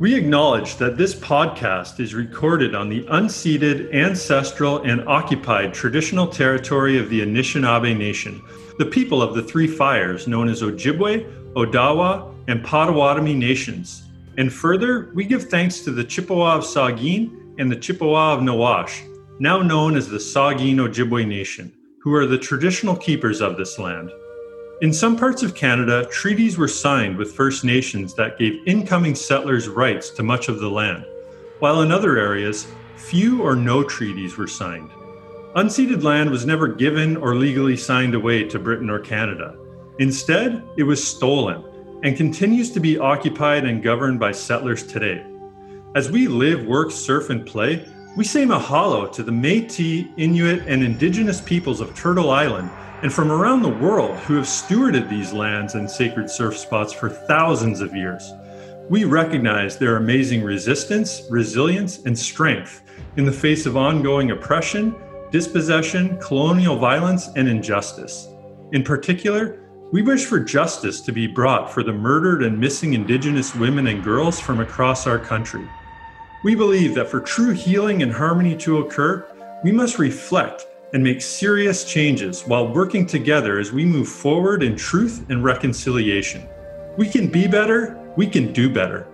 We acknowledge that this podcast is recorded on the unceded, ancestral, and occupied traditional territory of the Anishinaabe Nation, the people of the Three Fires known as Ojibwe, Odawa, and Potawatomi nations. And further, we give thanks to the Chippewa of Saugeen and the Chippewa of Nawash, now known as the Saugeen Ojibwe Nation, who are the traditional keepers of this land. In some parts of Canada, treaties were signed with First Nations that gave incoming settlers rights to much of the land, while in other areas, few or no treaties were signed. Unceded land was never given or legally signed away to Britain or Canada. Instead, it was stolen and continues to be occupied and governed by settlers today. As we live, work, surf, and play, we say mahalo to the Metis, Inuit, and Indigenous peoples of Turtle Island and from around the world who have stewarded these lands and sacred surf spots for thousands of years. We recognize their amazing resistance, resilience, and strength in the face of ongoing oppression, dispossession, colonial violence, and injustice. In particular, we wish for justice to be brought for the murdered and missing Indigenous women and girls from across our country. We believe that for true healing and harmony to occur, we must reflect and make serious changes while working together as we move forward in truth and reconciliation. We can be better, we can do better.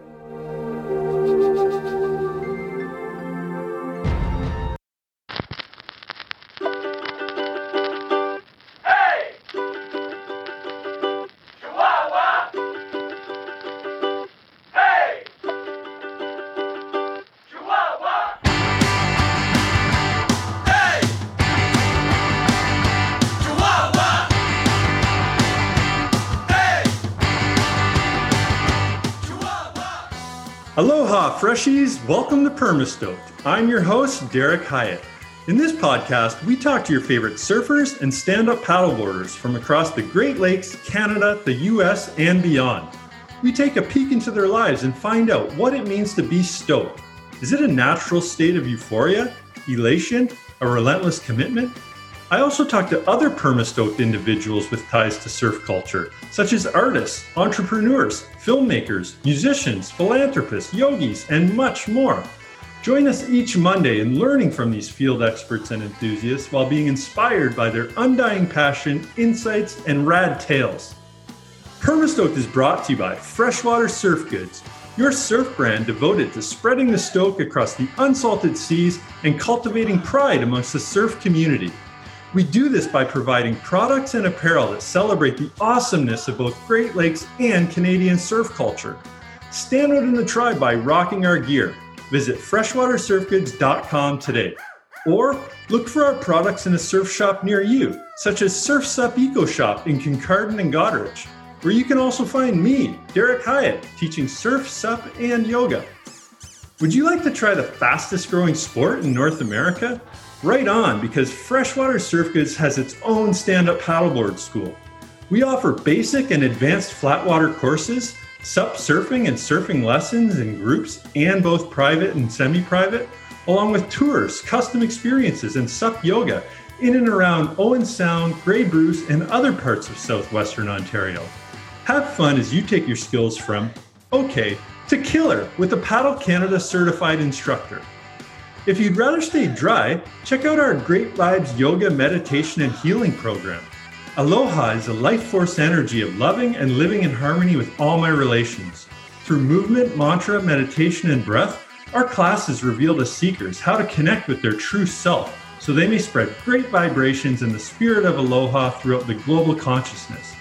Freshies! Welcome to Permastoked. I'm your host, Derek Hyatt. In this podcast, we talk to your favorite surfers and stand up paddleboarders from across the Great Lakes, Canada, the US, and beyond. We take a peek into their lives and find out what it means to be stoked. Is it a natural state of euphoria, elation, a relentless commitment, I also talk to other permastoked individuals with ties to surf culture, such as artists, entrepreneurs, filmmakers, musicians, philanthropists, yogis, and much more. Join us each Monday in learning from these field experts and enthusiasts while being inspired by their undying passion, insights, and rad tales. Permastoked is brought to you by Freshwater Surf Goods, your surf brand devoted to spreading the stoke across the unsalted seas and cultivating pride amongst the surf community. We do this by providing products and apparel that celebrate the awesomeness of both Great Lakes and Canadian surf culture. Stand out in the tribe by rocking our gear. Visit freshwatersurfgoods.com today. Or look for our products in a surf shop near you, such as Surf Sup Eco Shop in Kincardine and Goderich, where you can also find me, Derek Hyatt, teaching surf, sup, and yoga. Would you like to try the fastest growing sport in North America? Right on, because Freshwater Surf Goods has its own stand up paddleboard school. We offer basic and advanced flatwater courses, SUP surfing and surfing lessons in groups and both private and semi private, along with tours, custom experiences, and SUP yoga in and around Owen Sound, Grey Bruce, and other parts of southwestern Ontario. Have fun as you take your skills from okay to killer with a Paddle Canada certified instructor. If you'd rather stay dry, check out our Great Vibes Yoga, Meditation, and Healing program. Aloha is the life force energy of loving and living in harmony with all my relations. Through movement, mantra, meditation, and breath, our classes reveal to seekers how to connect with their true self so they may spread great vibrations and the spirit of aloha throughout the global consciousness.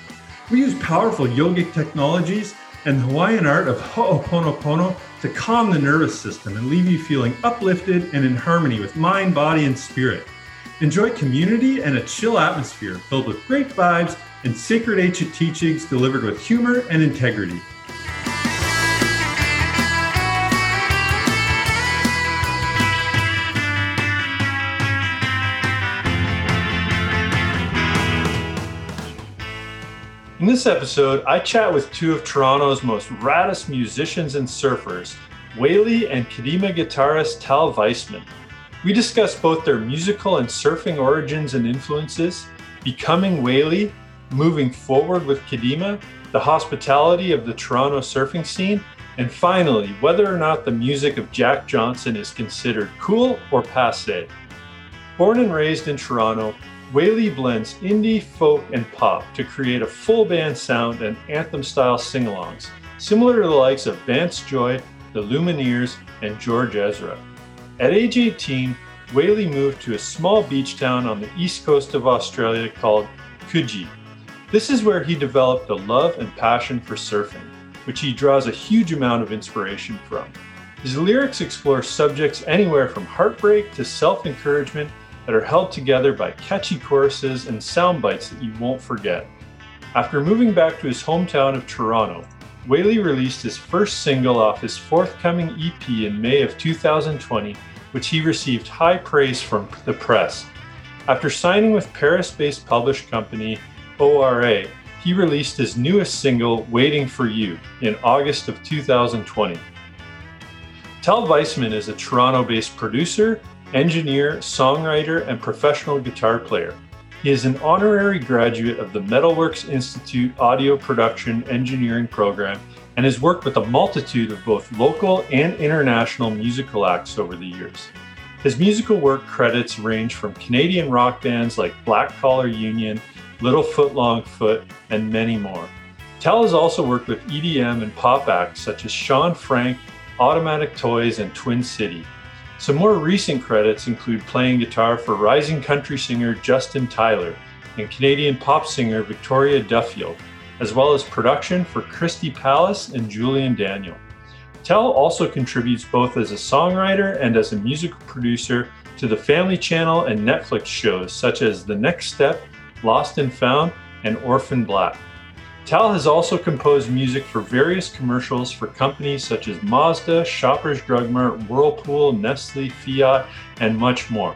We use powerful yogic technologies and the Hawaiian art of Ho'oponopono to calm the nervous system and leave you feeling uplifted and in harmony with mind, body, and spirit. Enjoy community and a chill atmosphere filled with great vibes and sacred ancient teachings delivered with humor and integrity. In this episode, I chat with two of Toronto's most raddest musicians and surfers, Whaley and Kadima guitarist Tal Weissman. We discuss both their musical and surfing origins and influences, becoming Whaley, moving forward with Kadima, the hospitality of the Toronto surfing scene, And finally, whether or not the music of Jack Johnson is considered cool or passe. Born and raised in Toronto, Whaley blends indie, folk, and pop to create a full band sound and anthem style sing alongs, similar to the likes of Vance Joy, the Lumineers, and George Ezra. At age 18, Whaley moved to a small beach town on the east coast of Australia called Coogee. This is where he developed a love and passion for surfing, which he draws a huge amount of inspiration from. His lyrics explore subjects anywhere from heartbreak to self encouragement that are held together by catchy choruses and sound bites that you won't forget. After moving back to his hometown of Toronto, Whaley released his first single off his forthcoming EP in May of 2020, which he received high praise from the press. After signing with Paris based publish company ORA, he released his newest single, Waiting for You, in August of 2020. Tal Weissman is a Toronto based producer, engineer, songwriter, and professional guitar player. He is an honorary graduate of the Metalworks Institute Audio Production Engineering Program and has worked with a multitude of both local and international musical acts over the years. His musical work credits range from Canadian rock bands like Black Collar Union, Little Foot Long Foot, and many more. Tal has also worked with EDM and pop acts such as Sean Frank, Automatic Toys, and Twin City. Some more recent credits include playing guitar for rising country singer Justin Tyler and Canadian pop singer Victoria Duffield, as well as production for Christy Palace and Julian Daniel. Tal also contributes both as a songwriter and as a musical producer to the Family Channel and Netflix shows such as The Next Step, Lost and Found, and Orphan Black. Tal has also composed music for various commercials for companies such as Mazda, Shoppers Drug Mart, Whirlpool, Nestle, Fiat, and much more.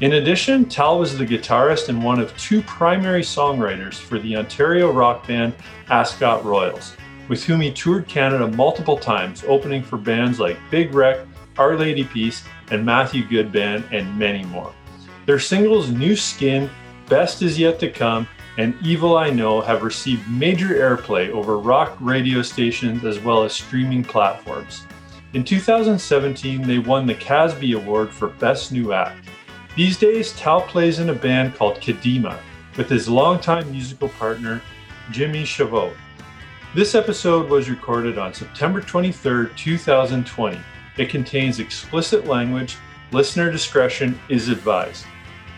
In addition, Tal was the guitarist and one of two primary songwriters for the Ontario rock band Ascot Royals, with whom he toured Canada multiple times, opening for bands like Big Wreck, Our Lady Peace, and Matthew Good Band, and many more. Their singles New Skin, Best Is Yet to Come, and Evil I Know have received major airplay over rock radio stations as well as streaming platforms. In 2017, they won the Casby Award for Best New Act. These days, Tal plays in a band called Kadima with his longtime musical partner, Jimmy Chavot. This episode was recorded on September 23, 2020. It contains explicit language. Listener discretion is advised.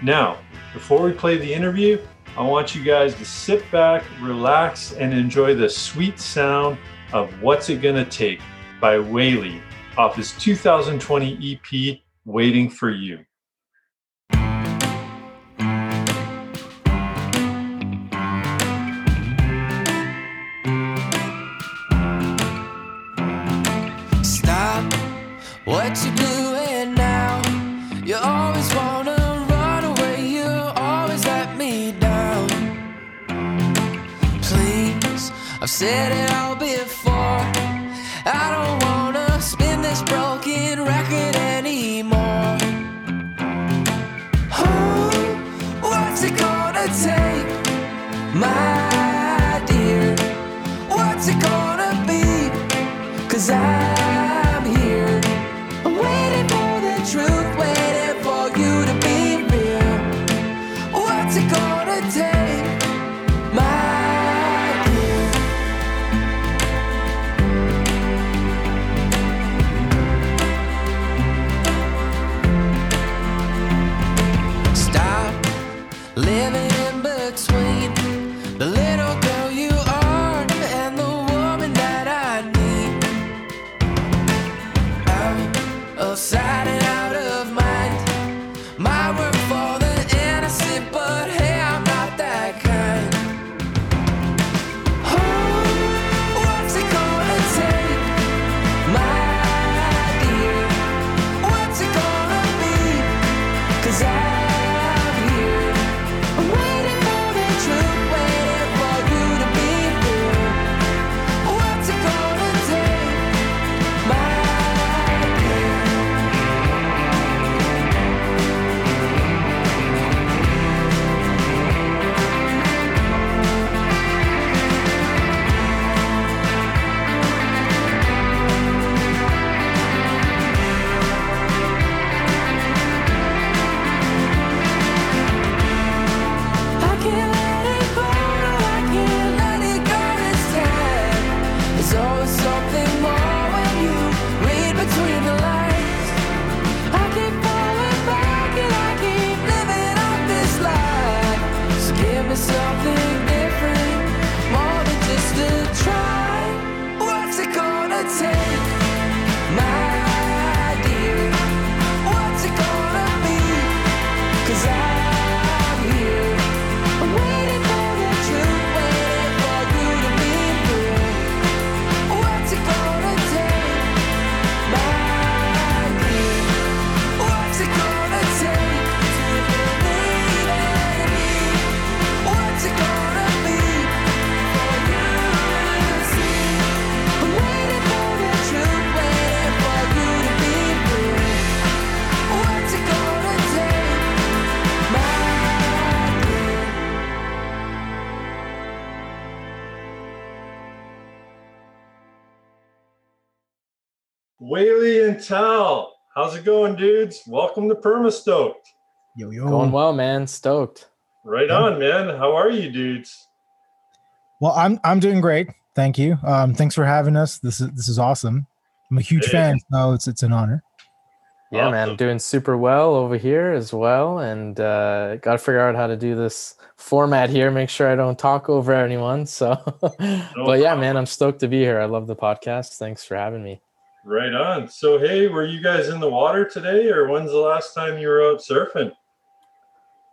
Now, before we play the interview, I want you guys to sit back, relax, and enjoy the sweet sound of What's It Gonna Take by Whaley off his 2020 EP, Waiting for You. Said it all before. I don't wanna spin this broken record anymore. Oh, what's it gonna take, my dear? What's it gonna be? Cause I'm Whaley Tal. How's it going, dudes? Welcome to Permastoked. Yo yo. Going well, man. Stoked. Right on, man. How are you, dudes? Well, I'm I'm doing great. Thank you. Um, thanks for having us. This is this is awesome. I'm a huge Hey. fan, so it's it's an honor. Yeah, Awesome. man. Doing super well over here as well. And uh, got to figure out how to do this format here. Make sure I don't talk over anyone. So, but yeah, man, I'm stoked to be here. I love the podcast. Thanks for having me. Right on. So, hey, were you guys in the water today, or when's the last time you were out surfing?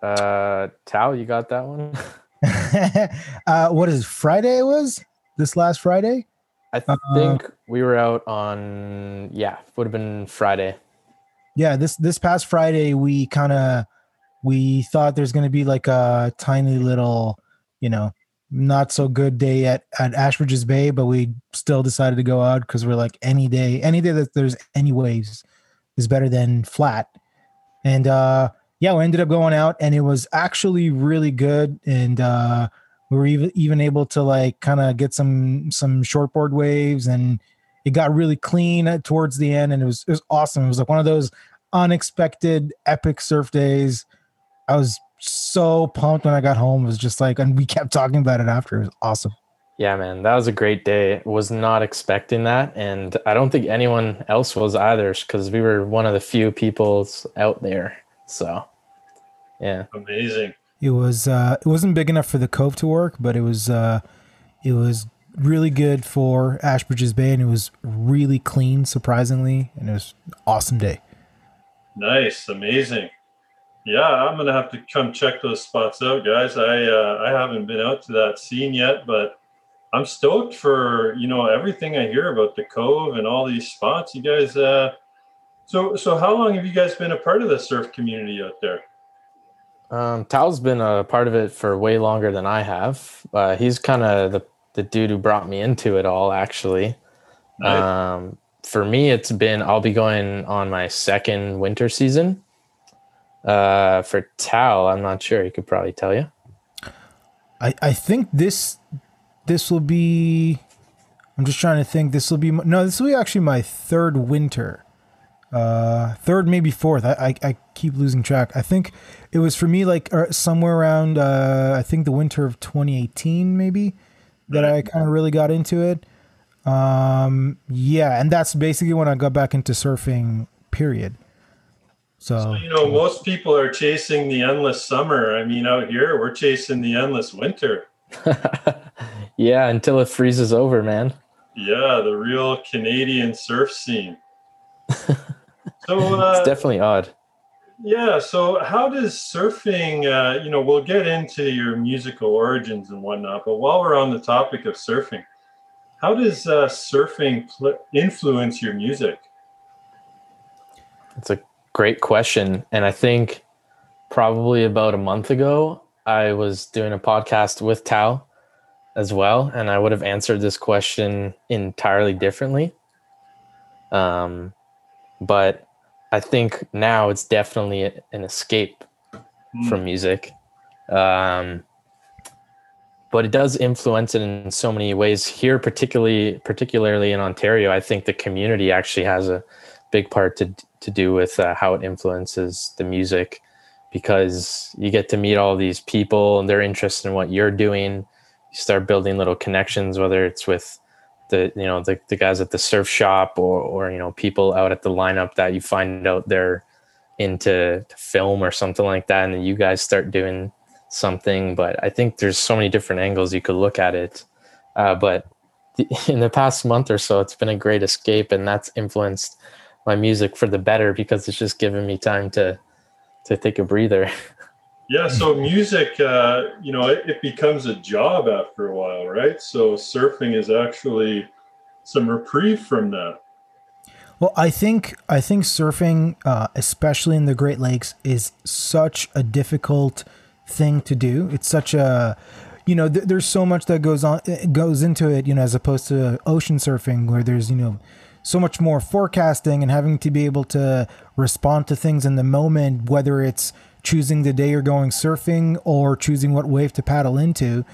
Uh, Tal, you got that one? uh, what is Friday? It was this last Friday. I Uh, think we were out on, yeah, would have been Friday. Yeah, this this past Friday we kind of we thought there's going to be like a tiny little, you know, not so good day at at Ashbridges Bay, but we still decided to go out because we're like any day, any day that there's any waves is better than flat. And uh yeah, we ended up going out and it was actually really good and uh we were even even able to like kind of get some some shortboard waves and it got really clean towards the end and it was it was awesome. It was like one of those unexpected epic surf days. I was so pumped when I got home. It was just like and we kept talking about it after. It was awesome. Yeah, man, that was a great day. Was not expecting that, and I don't think anyone else was either, because we were one of the few people out there. So, yeah, Amazing. It was uh it wasn't big enough for the cove to work, but it was uh it was really good for Ashbridges Bay and it was really clean surprisingly and it was an awesome day. Nice. Amazing. Yeah, I'm gonna have to come check those spots out, guys. I uh, I haven't been out to that scene yet, but I'm stoked for you know everything I hear about the cove and all these spots. You guys, uh, so so how long have you guys been a part of the surf community out there? um, Tal's been a part of it for way longer than I have. Uh, he's kind of the the dude who brought me into it all, actually. Nice. Um, for me, it's been I'll be going on my second winter season. Uh, for Tal, I'm not sure. He could probably tell you. I I think this this will be I'm just trying to think this will be no this will be actually my third winter. Uh third maybe fourth. I I, I keep losing track. I think it was for me like uh, somewhere around uh I think the winter of 2018 maybe that I kind of really got into it. Um yeah, and that's basically when I got back into surfing period. So, you know, most people are chasing the endless summer. I mean, out here we're chasing the endless winter. yeah, until it freezes over, man. Yeah, the real Canadian surf scene. so uh, It's definitely odd. Yeah. So, how does surfing, uh, you know, we'll get into your musical origins and whatnot, but while we're on the topic of surfing, how does uh, surfing pl- influence your music? It's a great question. And I think probably about a month ago, I was doing a podcast with Tal as well. And I would have answered this question entirely differently. Um, but I think now it's definitely an escape Hmm. from music. Um, but it does influence it in so many ways here, particularly particularly in Ontario. I think the community actually has a big part to to do with uh, how it influences the music, because you get to meet all these people and they're interested in what you're doing. You start building little connections, whether it's with the you know the, the guys at the surf shop or or you know people out at the lineup that you find out they're into film or something like that. And then you guys start doing something. But i think there's so many different angles you could look at it. Uh, but the, in the past month or so it's been a great escape and that's influenced my music for the better because it's just given me time to to take a breather Yeah. So, music, uh, you know, it, it becomes a job after a while, right? So, surfing is actually some reprieve from that. Well, I think I think surfing, uh, especially in the Great Lakes, is such a difficult thing to do. It's such a, you know, th- there's so much that goes on goes into it, you know, as opposed to ocean surfing where there's you know so much more forecasting and having to be able to respond to things in the moment, whether it's choosing the day you're going surfing or choosing what wave to paddle into.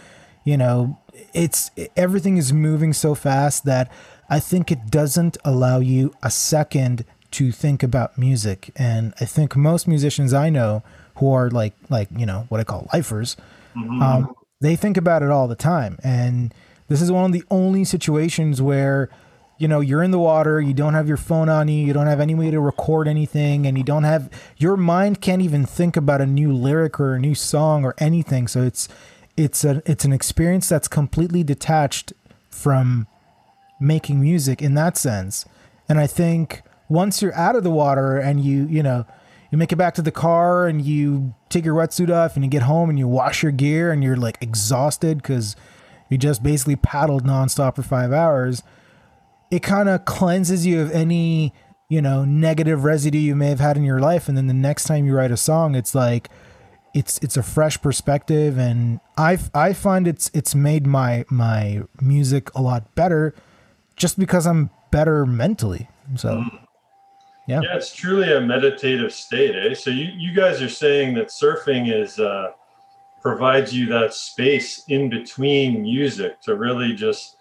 You know, it's everything is moving so fast that I think it doesn't allow you a second to think about music. And I think most musicians I know who are like like you know what I call lifers, um, they think about it all the time. And this is one of the only situations where you know you're in the water, you don't have your phone on you, you don't have any way to record anything, and you don't have your mind can't even think about a new lyric or a new song or anything. So it's it's a it's an experience that's completely detached from making music in that sense. And I think once you're out of the water and you, you know, you make it back to the car and you take your wetsuit off and you get home and you wash your gear and you're like exhausted because you just basically paddled nonstop for five hours. It kind of cleanses you of any, you know, negative residue you may have had in your life. And then the next time you write a song, it's like, it's it's a fresh perspective and I I find it's it's made my my music a lot better just because I'm better mentally. So yeah. Yeah, it's truly a meditative state, eh? So you, you guys are saying that surfing is uh, provides you that space in between music to really just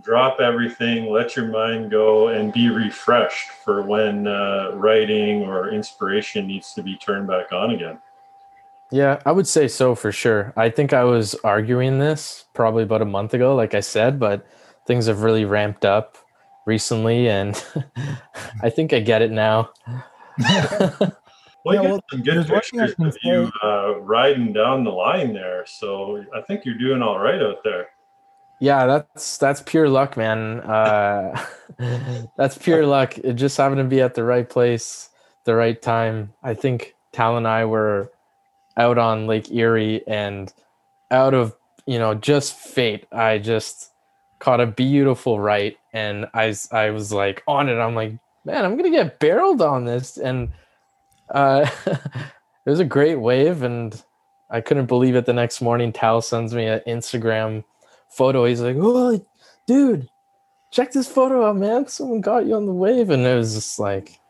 drop everything, let your mind go, and be refreshed for when uh, writing or inspiration needs to be turned back on again. Yeah, I would say so for sure. I think I was arguing this probably about a month ago, like I said, but things have really ramped up recently, and I think I get it now. Well, Yeah, you well, got some good there's one thing I pictures of you uh, riding down the line there. So I think you're doing all right out there. Yeah, that's that's pure luck, man. Uh, that's pure luck. It just happened to be at the right place, the right time. I think Tal and I were out on Lake Erie, and out of you know just fate, I just caught a beautiful right, and i i was like on it. I'm like, man, I'm gonna get barreled on this, and uh, it was a great wave, and I couldn't believe it. The next morning, Tal sends me an Instagram photo. He's like, "Oh, dude, check this photo out, man! Someone got you on the wave," and it was just like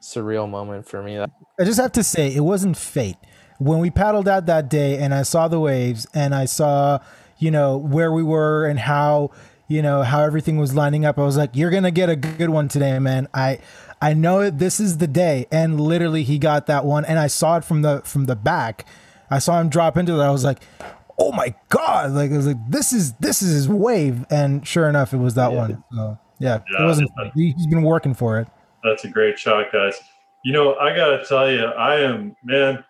surreal moment for me. I just have to say, it wasn't fate. When we paddled out that day and I saw the waves and I saw, you know, where we were and how, you know, how everything was lining up, I was like, you're to get a good one today, man. I, I know it, this is the day. And literally he got that one. And I saw it from the, from the back. I saw him drop into it. I was like, oh my God. Like, I was like, this is, this is his wave. And sure enough, it was that one. So yeah, Yeah, it wasn't, he's been working for it. That's a great shot, guys. You know, I got to tell you, I am, man,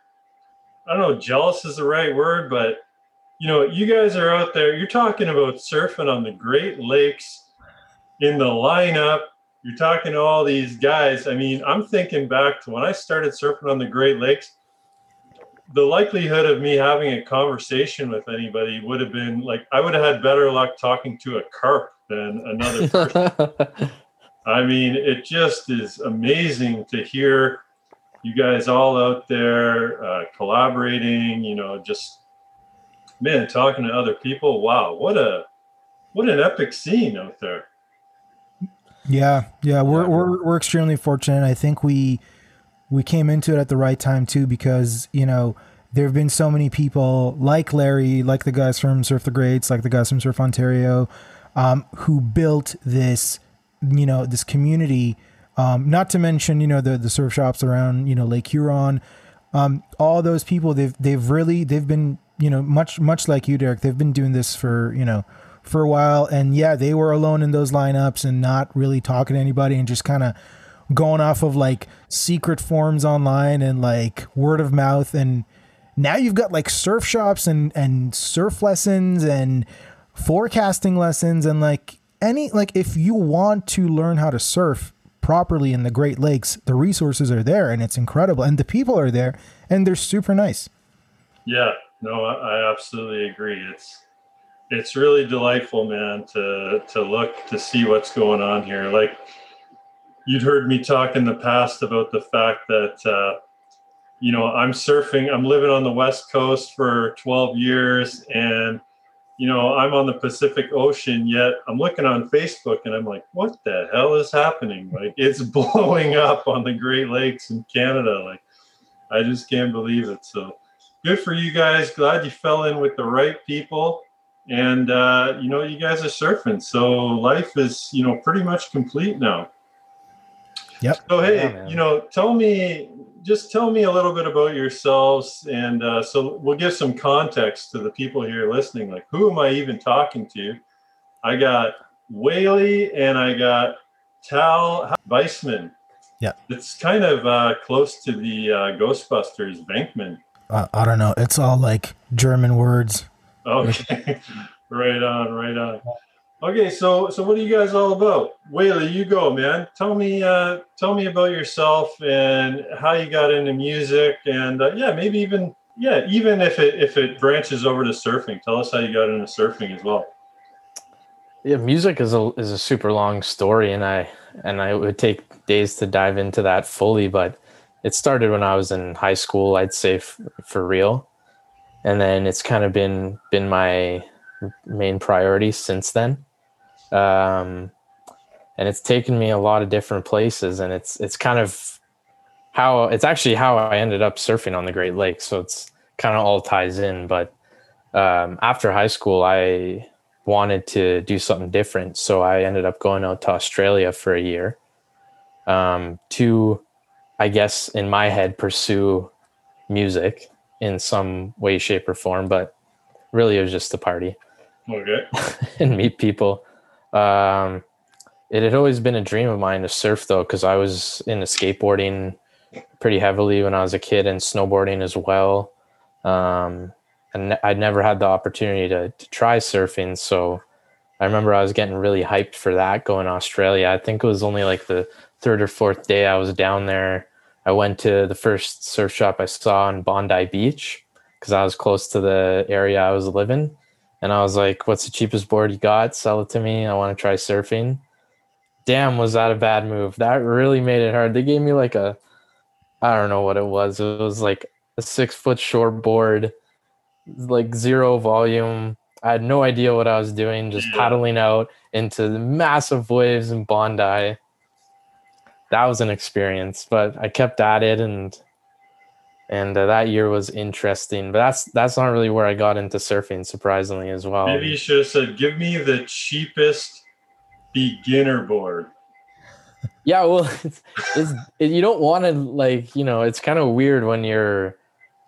I don't know, jealous is the right word, but, you know, you guys are out there, you're talking about surfing on the Great Lakes in the lineup. You're talking to all these guys. I mean, I'm thinking back to when I started surfing on the Great Lakes. The likelihood of me having a conversation with anybody would have been like I would have had better luck talking to a carp than another person. I mean, it just is amazing to hear you guys all out there uh, collaborating. You know, just man, talking to other people. Wow, what a what an epic scene out there. Yeah, yeah, we're we're we're extremely fortunate. I think we we came into it at the right time too because you know there have been so many people like Larry, like the guys from Surf the Greats, like the guys from Surf Ontario, um, who built this you know this community. Um, not to mention you know the the surf shops around you know Lake Huron. Um, all those people they've they've really they've been you know much much like you Derek they've been doing this for you know for a while and yeah they were alone in those lineups and not really talking to anybody and just kind of going off of like secret forums online and like word of mouth and now you've got like surf shops and and surf lessons and forecasting lessons and like any like if you want to learn how to surf properly in the Great Lakes the resources are there and it's incredible and the people are there and they're super nice Yeah, no, I absolutely agree. It's it's really delightful, man, to to look to see what's going on here. Like you'd heard me talk in the past about the fact that uh, you know I'm surfing. I'm living on the west coast for 12 years, and you know I'm on the Pacific Ocean. Yet I'm looking on Facebook, and I'm like, what the hell is happening? Like it's blowing up on the Great Lakes in Canada. Like I just can't believe it. So good for you guys. Glad you fell in with the right people. and uh, you know, you guys are surfing, so life is you know pretty much complete now. Yep. So hey, Yeah, you know, tell me, just tell me a little bit about yourselves, and uh, so we'll give some context to the people here listening. Like, who am I even talking to? I got Whaley and I got Tal Weissman. Yeah. It's kind of uh, close to the uh, Ghostbusters Venkman. Uh, I don't know. It's all like German words. Okay, right on, right on. Okay, so so what are you guys all about? Whaley, you go, man. Tell me, uh, tell me about yourself and how you got into music, and uh, yeah, maybe even yeah, even if it if it branches over to surfing, tell us how you got into surfing as well. Yeah, music is a is a super long story, and I and I would take days to dive into that fully. But it started when I was in high school, I'd say f- for real, and then it's kind of been been my main priority since then. Um, and it's taken me a lot of different places, and it's it's kind of how it's actually how I ended up surfing on the Great Lakes. So it's kind of all ties in. But um, after high school, I wanted to do something different. So I ended up going out to Australia for a year um, to, I guess, in my head, pursue music in some way, shape, or form. But really, it was just a party Okay. and meet people. Um, it had always been a dream of mine to surf, though, because I was into skateboarding pretty heavily when I was a kid and snowboarding as well. Um, and I'd never had the opportunity to, to try surfing. So I remember I was getting really hyped for that going to Australia. I think it was only like the third or fourth day I was down there. I went to the first surf shop I saw on Bondi Beach because I was close to the area I was living. And I was like, what's the cheapest board you got? Sell it to me. I want to try surfing. Damn, was that a bad move? That really made it hard. They gave me like a, I don't know what it was. It was like a six foot short board, like zero volume. I had no idea what I was doing, just paddling out into the massive waves in Bondi. That was an experience, but I kept at it and and uh, that year was interesting. But that's that's not really where I got into surfing, surprisingly as well. Maybe you should have said, "Give me the cheapest beginner board." Yeah, well, it's, it's it, you don't want to like you know it's kind of weird when you're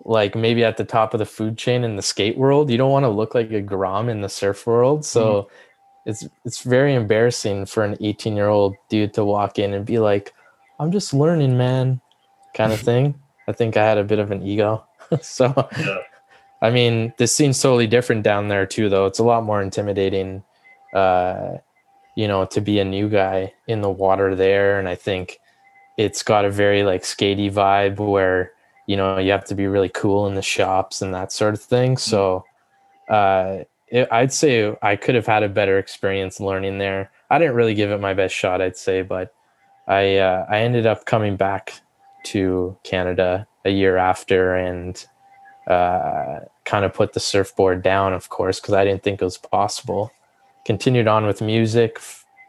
like maybe at the top of the food chain in the skate world. You don't want to look like a grom in the surf world, so it's it's very embarrassing for an 18 year old dude to walk in and be like, "I'm just learning, man," kind of thing. I think I had a bit of an ego, so Yeah. I mean, this scene's totally different down there too, though. It's a lot more intimidating, uh, you know, to be a new guy in the water there. And I think it's got a very like skatey vibe where, you know, you have to be really cool in the shops and that sort of thing. So, uh, it, I'd say I could have had a better experience learning there. I didn't really give it my best shot, I'd say, but I uh, I ended up coming back to Canada a year after and uh, kind of put the surfboard down, of course, because I didn't think it was possible. Continued on with music,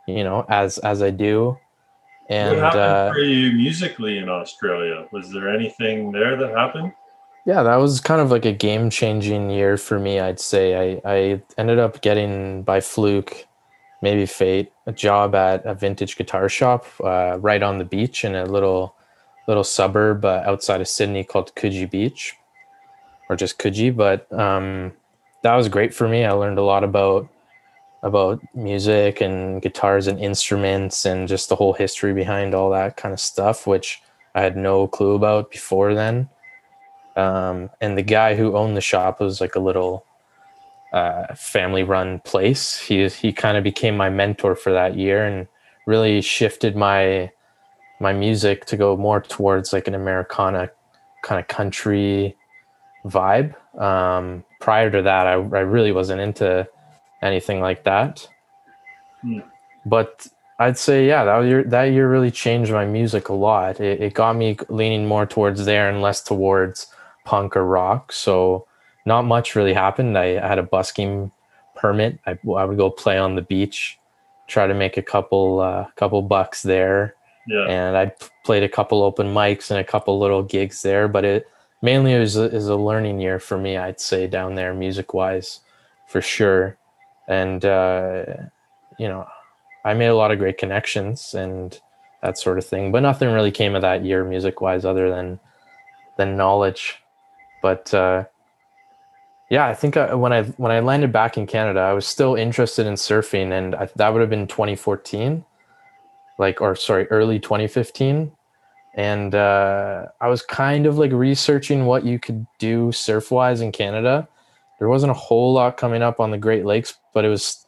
you know, as as I do, and what happened uh, for you musically in Australia? Was there anything there that happened? yeah, that was kind of like a game changing year for me. I'd say I I ended up getting by fluke, maybe fate, a job at a vintage guitar shop uh, right on the beach in a little little suburb uh, outside of Sydney called Coogee Beach, or just Coogee. But um, that was great for me. I learned a lot about about music and guitars and instruments and just the whole history behind all that kind of stuff, which I had no clue about before then. Um, and the guy who owned the shop was like a little uh, family run place. He he kind of became my mentor for that year and really shifted my my music to go more towards like an Americana kind of country vibe. Um, prior to that, I, I really wasn't into anything like that. Hmm. But I'd say, yeah, that year, that year really changed my music a lot. It, it got me leaning more towards there and less towards punk or rock. So not much really happened. I, I had a busking permit. I, I would go play on the beach, try to make a couple uh, couple bucks there Yeah. and I played a couple open mics and a couple little gigs there. But it mainly was a, is a learning year for me, I'd say down there, music wise, for sure. and uh, you know, I made a lot of great connections and that sort of thing. But nothing really came of that year music wise, other than than knowledge. But uh, yeah, I think I, when I when I landed back in Canada, I was still interested in surfing, and I, that would have been 2014, like or sorry, early 2015, and uh, I was kind of like researching what you could do surf wise in Canada. There wasn't a whole lot coming up on the Great Lakes, but it was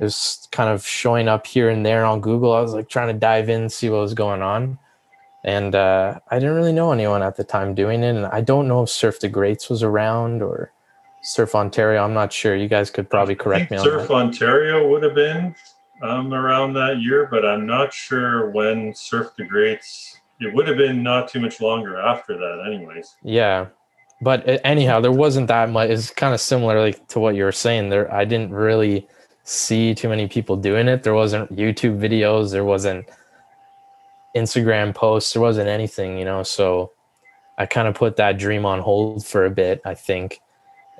it was kind of showing up here and there on Google. I was like trying to dive in, see what was going on, and uh, I didn't really know anyone at the time doing it, and I don't know if Surf the Greats was around or Surf Ontario. I'm not sure. You guys could probably correct me on that. Surf. Ontario would have been um, around that year, but I'm not sure when Surf the Greats. It would have been not too much longer after that, anyways. Yeah, but anyhow, there wasn't that much. It's kind of similar like to what you were saying. There, I didn't really see too many people doing it. There wasn't YouTube videos. There wasn't Instagram posts. There wasn't anything, you know. So I kind of put that dream on hold for a bit. I think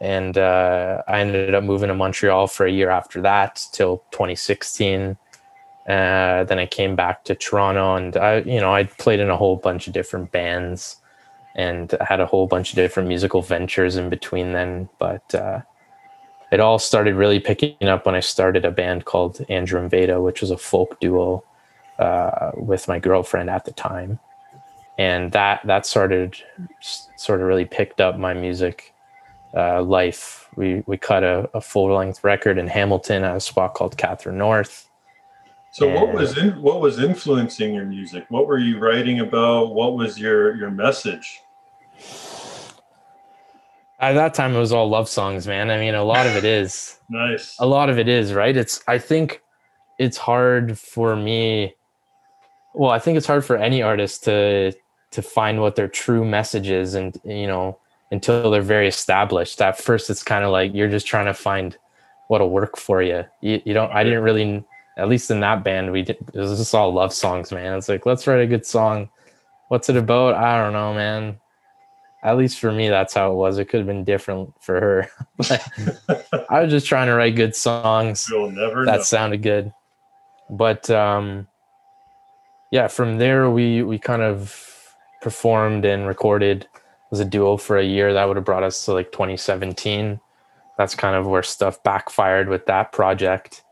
and uh, I ended up moving to Montreal for a year after that till 2016. Uh, then I came back to Toronto, and I, you know, I played in a whole bunch of different bands, and had a whole bunch of different musical ventures in between then. But uh, it all started really picking up when I started a band called Andrew and Veda, which was a folk duo uh, with my girlfriend at the time, and that that started sort of really picked up my music uh, life. We we cut a, a full length record in Hamilton at a spot called Catherine North. So what was in, what was influencing your music? What were you writing about? What was your your message? At that time, it was all love songs, man. I mean, a lot of it is. Nice. a lot of it is right it's i think it's hard for me well i think it's hard for any artist to to find what their true message is and you know until they're very established. At first it's kind of like you're just trying to find what'll work for you you, you don't i didn't really at least in that band we did it was just all love songs man. It's like let's write a good song. What's it about? I don't know man. At least for me that's how it was. It could have been different for her. I was just trying to write good songs You'll never that know. sounded good. But um yeah, from there we we kind of performed and recorded as a duo for a year. That would have brought us to like 2017. That's kind of where stuff backfired with that project.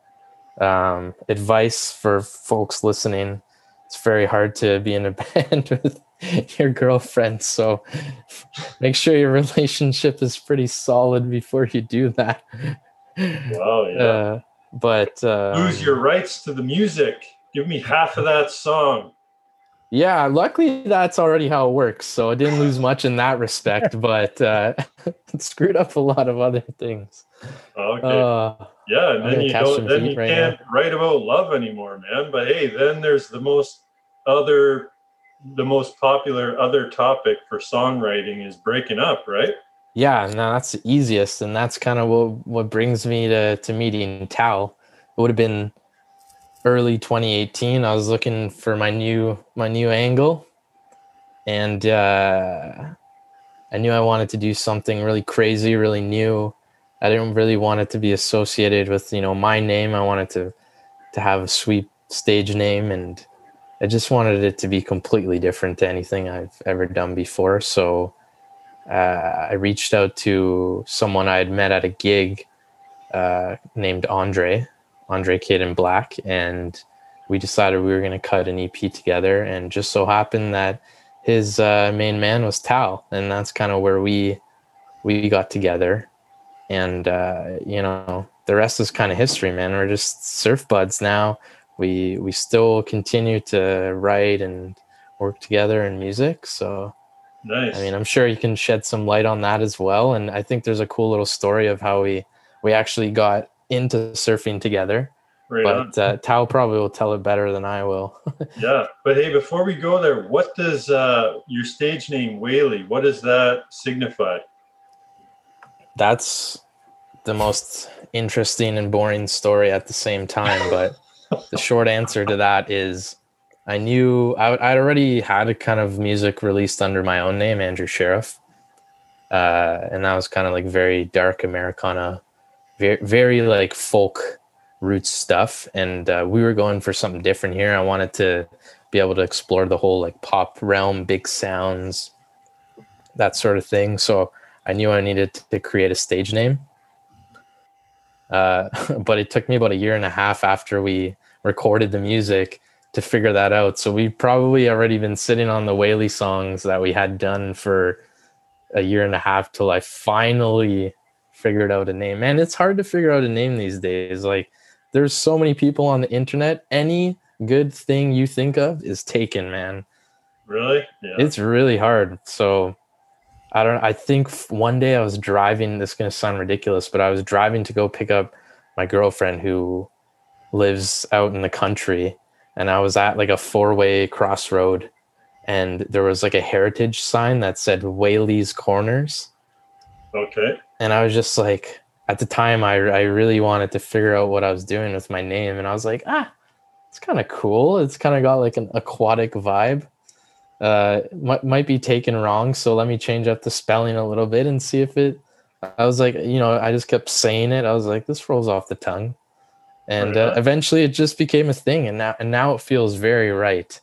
Um, advice for folks listening: It's very hard to be in a band with your girlfriend, so make sure your relationship is pretty solid before you do that. Wow, yeah. Uh, but uh, Lose your rights to the music. Give me half of that song. Yeah, luckily that's already how it works. So I didn't lose much in that respect, but uh, it screwed up a lot of other things. Okay. Uh, yeah, and then you don't then you right can't write about love anymore, man. But hey, then there's the most other the most popular other topic for songwriting is breaking up, right? yeah, no, that's the easiest, and that's kind of what what brings me to to meeting Tal. It would have been early 2018. I was looking for my new my new angle, and uh, I knew I wanted to do something really crazy, really new. I didn't really want it to be associated with you know my name. I wanted to to have a sweet stage name, and I just wanted it to be completely different to anything I've ever done before. So uh, I reached out to someone I had met at a gig uh, named Andre, Andre Kid in Black, and we decided we were going to cut an EP together. And just so happened that his uh, main man was Tal, and that's kind of where we we got together. And uh, you know, the rest is kind of history, man. We're just surf buds now. We we still continue to write and work together in music. So Nice. I mean, I'm sure you can shed some light on that as well. And I think there's a cool little story of how we we actually got into surfing together. right. But uh, Tal probably will tell it better than I will. Yeah, but hey, before we go there, what does uh, your stage name Whaley? What does that signify? That's the most interesting and boring story at the same time. But the short answer to that is I knew I, I'd already had a kind of music released under my own name, Andrew Sheriff. Uh, and that was kind of like very dark Americana very very like folk roots stuff, and uh, we were going for something different here. I wanted to be able to explore the whole like pop realm, big sounds, that sort of thing. So I knew I needed to create a stage name. Uh, but it took me about a year and a half after we recorded the music to figure that out. So we probably already been sitting on the Whaley songs that we had done for a year and a half till I finally figured out a name. Man, it's hard to figure out a name these days. Like there's so many people on the internet. Any good thing you think of is taken, man. Really? Yeah. It's really hard. So I don't I think one day I was driving this is going to sound ridiculous, but I was driving to go pick up my girlfriend who lives out in the country and I was at like a four-way crossroad and there was like a heritage sign that said Whaley's Corners okay. And I was just like at the time I I really wanted to figure out what I was doing with my name. And I was like ah it's kind of cool. It's kind of got like an aquatic vibe. Uh might, might be taken wrong. So let me change up the spelling a little bit and see if it I was like you know I just kept saying it. I was like this rolls off the tongue. And uh, eventually it just became a thing. And now and now it feels very right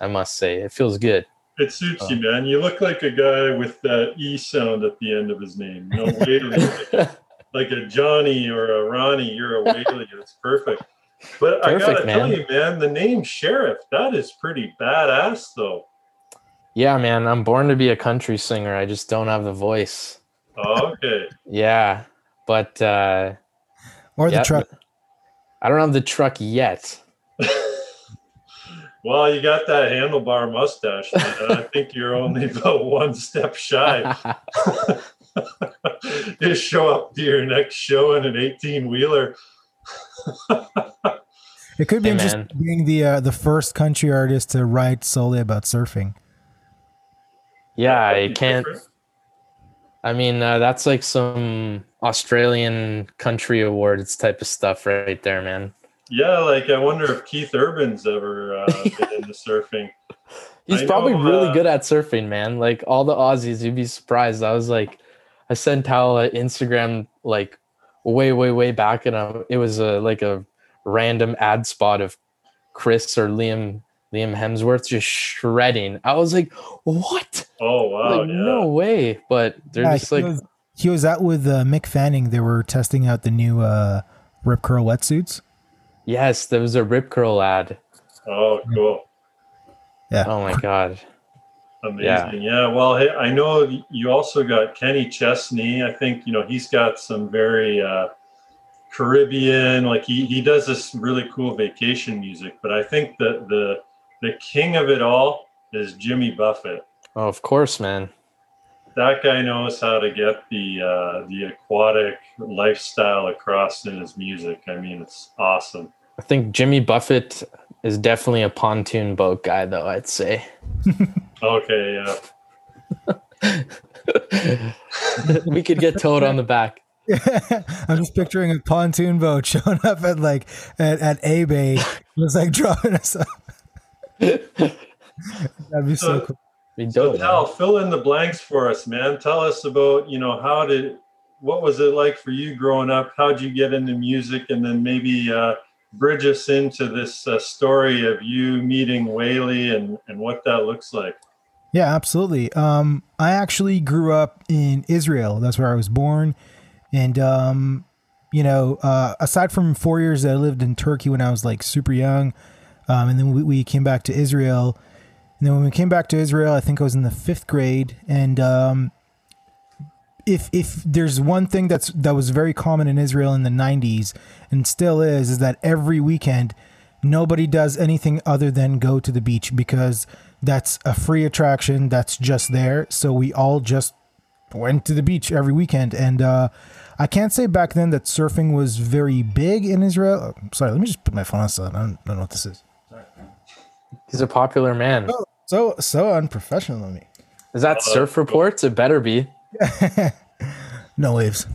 I must say. It feels good It suits Oh. you, man. You look like a guy with that E sound at the end of his name. No Whaley. like a Johnny or a Ronnie. You're a Whaley. It's perfect. But I gotta tell you, man, the name Sheriff, that is pretty badass though. yeah man I'm born to be a country singer I just don't have the voice Oh, okay. Yeah, but uh, or the yeah, truck. I don't have the truck yet. Well, you got that handlebar mustache. Man. I think you're only about one step shy. Just show up to your next show in an 18 wheeler. It could be Hey, interesting being the uh, the first country artist to write solely about surfing. yeah, I can't. I mean, uh, that's like some Australian country awards type of stuff right there, man. Yeah, like I wonder if Keith Urban's ever uh, been into surfing. He's I probably know, really uh, good at surfing, man. Like all the Aussies, you'd be surprised. I was like, I sent Hal an Instagram like way, way, way back, and um, it was a like a random ad spot of Chris or Liam Liam Hemsworth just shredding. I was like, what? Oh wow, like yeah. no way! But they're Yeah, just he, like, was, he was out with uh, Mick Fanning. They were testing out the new uh, Rip Curl wetsuits. Yes, there was a Rip Curl ad. Oh, cool. Yeah. Oh my god. Amazing. Yeah. Well, hey, I know you also got Kenny Chesney. I think, you know, he's got some very uh, Caribbean, like he, he does this really cool vacation music, but I think that the, the king of it all is Jimmy Buffett. Oh, of course, man. That guy knows how to get the, uh, the aquatic lifestyle across in his music. I mean, it's awesome. I think Jimmy Buffett is definitely a pontoon boat guy, though. I'd say. Okay. Yeah. we could get towed on the back. I'm just picturing a pontoon boat showing up at like at, at A Bay, just like dropping us up. That'd be so So- cool. We So. Tal, fill in the blanks for us, man. Tell us about, you know, how did what was it like for you growing up? How'd you get into music? And then maybe uh, bridge us into this uh, story of you meeting Whaley and, and what that looks like. Yeah, absolutely. Um, I actually grew up in Israel. That's where I was born. And, um, you know, uh, aside from four years that I lived in Turkey when I was like super young, um, and then we, we came back to Israel. And then when we came back to Israel, I think I was in the fifth grade. And um, if if there's one thing that's that was very common in Israel in the 90s and still is, is that every weekend nobody does anything other than go to the beach because that's a free attraction that's just there. So we all just went to the beach every weekend. And uh, I can't say back then that surfing was very big in Israel. Oh, sorry, let me just put my phone on silent. I don't, I don't know what this is. He's a popular man. Oh. So so unprofessional of me. Is that surf reports? It better be. No waves.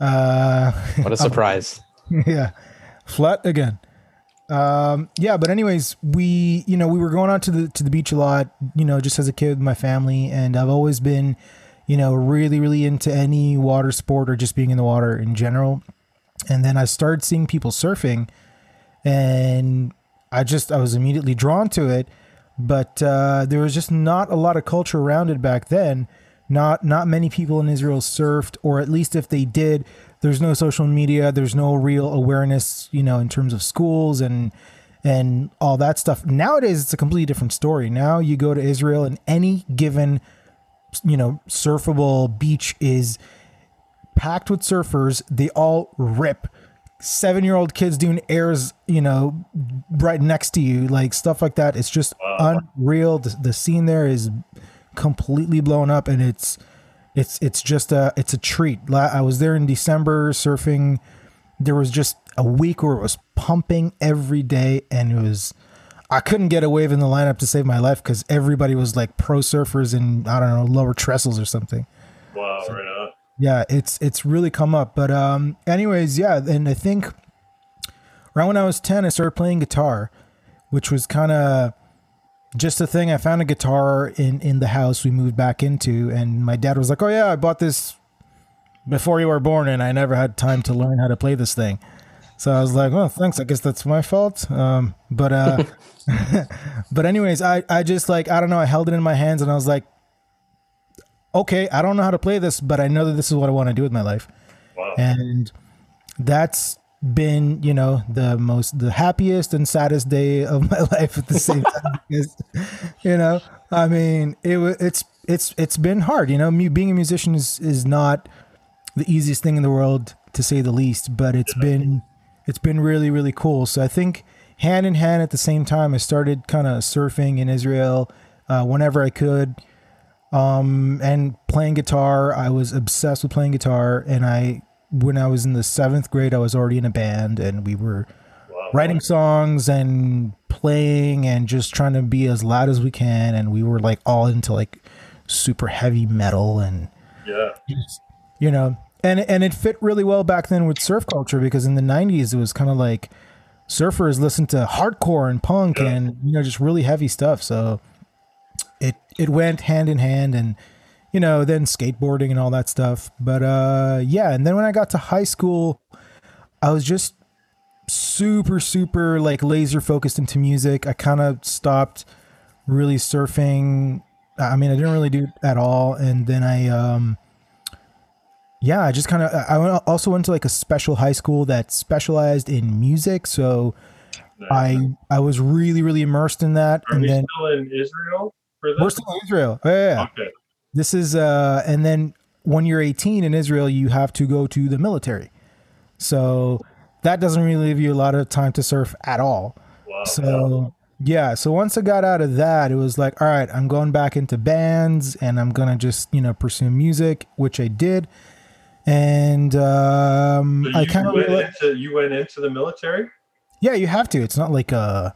Uh, What a surprise. yeah, flat again. Um, yeah, but anyways, we you know we were going out to the to the beach a lot. You know, just as a kid with my family, and I've always been, you know, really really into any water sport or just being in the water in general. and then I started seeing people surfing, and I just I was immediately drawn to it. But uh, there was just not a lot of culture around it back then. Not not many people in Israel surfed, or at least if they did, there's no social media. There's no real awareness, you know, in terms of schools and and all that stuff. Nowadays, it's a completely different story. Now you go to Israel, and any given you know surfable beach is packed with surfers. They all rip. Seven year old kids doing airs, you know, right next to you, like stuff like that. It's just unreal. The, the scene there is completely blown up, and it's it's it's just a it's a treat. I was there in December surfing. There was just a week where it was pumping every day, and it was. I couldn't get a wave in the lineup to save my life because everybody was like pro surfers and I don't know lower trestles or something Wow, right on. yeah it's it's really come up but um anyways yeah and i think around when i was 10 i started playing guitar which was kind of just a thing i found a guitar in in the house we moved back into and my dad was like oh yeah i bought this before you were born and i never had time to learn how to play this thing so i was like oh thanks i guess that's my fault um but uh but anyways i i just like i don't know i held it in my hands and i was like okay, I don't know how to play this, but I know that this is what I want to do with my life. Wow. And that's been, you know, the most, the happiest and saddest day of my life at the same time. because, you know, I mean, it it's, it's, it's been hard, you know, mu- being a musician is, is not the easiest thing in the world to say the least, but it's been, it's been really, really cool. So I think hand in hand at the same time, I started kind of surfing in Israel uh, whenever I could um and playing guitar i was obsessed with playing guitar and i when i was in the seventh grade i was already in a band and we were Wow. writing songs and playing and just trying to be as loud as we can and we were like all into like super heavy metal and Yeah. just, you know and and it fit really well back then with surf culture because in the 90s it was kind of like surfers listened to hardcore and punk Yeah. and you know just really heavy stuff so it it went hand in hand and you know then skateboarding and all that stuff. But uh yeah and then when i got to high school i was just super super like laser focused into music. I kind of stopped really surfing. I mean i didn't really do it at all. And then i um yeah i just kind of i also went to like a special high school that specialized in music. So i i was really really immersed in that. Are and then still in Israel for we're still in israel. Oh, yeah, yeah. Okay. This is uh and then when you're 18 in israel you have to go to the military. So that doesn't really leave you a lot of time to surf at all. Wow. so yeah so once i got out of that it was like all right i'm going back into bands and i'm gonna just you know pursue music which i did. And um So i kind of went realized into you went into the military? yeah you have to. It's not like uh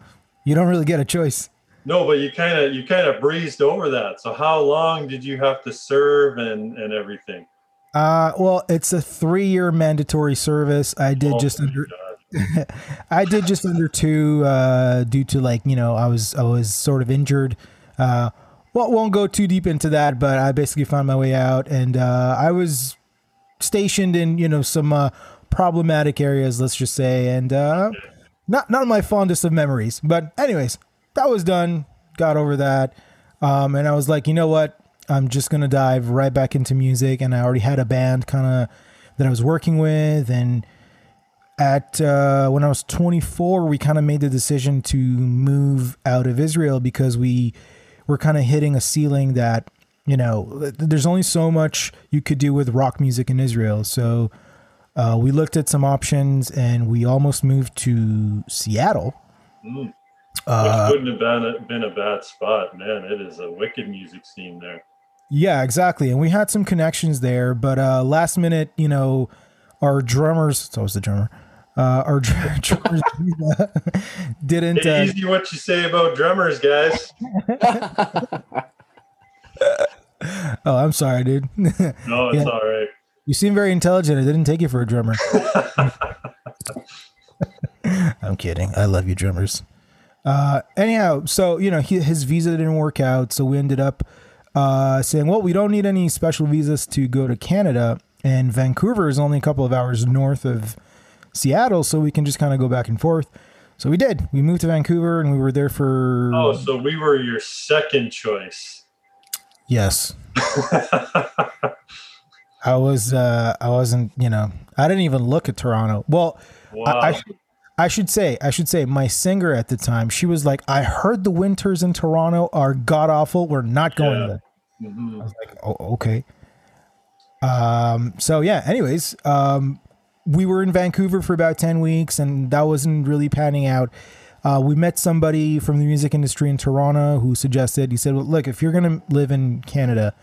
you don't really get a choice No, but you kind of you kind of breezed over that. So how long did you have to serve and and everything? uh well it's a three-year mandatory service i did Oh just under I did just under two uh, due to like you know I was I was sort of injured. Uh, well, won't go too deep into that, but I basically found my way out, and uh, I was stationed in you know some uh, problematic areas, let's just say, and uh, not not my fondest of memories. But anyways, that was done. Got over that, um, and I was like, you know what? I'm just gonna dive right back into music, and I already had a band kind of that I was working with, and at uh, when I was 24, we kind of made the decision to move out of Israel because we were kind of hitting a ceiling that you know there's only so much you could do with rock music in Israel. So uh, we looked at some options and we almost moved to Seattle. Mm. Which Uh, wouldn't have been a, been a bad spot, man. It is a wicked music scene there. Yeah, exactly. And we had some connections there, but uh, last minute, you know, our drummers, it's always the drummer, uh, our dr- drummers didn't. It's Uh, easy what you say about drummers, guys. oh, I'm sorry, dude. No, it's Yeah. all right. you seem very intelligent. I didn't take you for a drummer. I'm kidding. I love you, drummers. Uh, anyhow, so you know, he, his visa didn't work out, so we ended up uh, saying, "Well, we don't need any special visas to go to Canada." And Vancouver is only a couple of hours north of Seattle so we can just kind of go back and forth. So we did. We moved to Vancouver and we were there for Oh, so we were your second choice. yes. I was uh I wasn't, you know, I didn't even look at Toronto. Well, Wow. I, I, should, I should say, I should say, my singer at the time, she was like, I heard the winters in Toronto are god awful. We're not going Yeah. there. Mhm. I was like, oh, okay. Um, so yeah, anyways, um, we were in Vancouver for about 10 weeks and that wasn't really panning out. Uh, we met somebody from the music industry in Toronto who suggested, he said, well, look, if you're going to live in Canada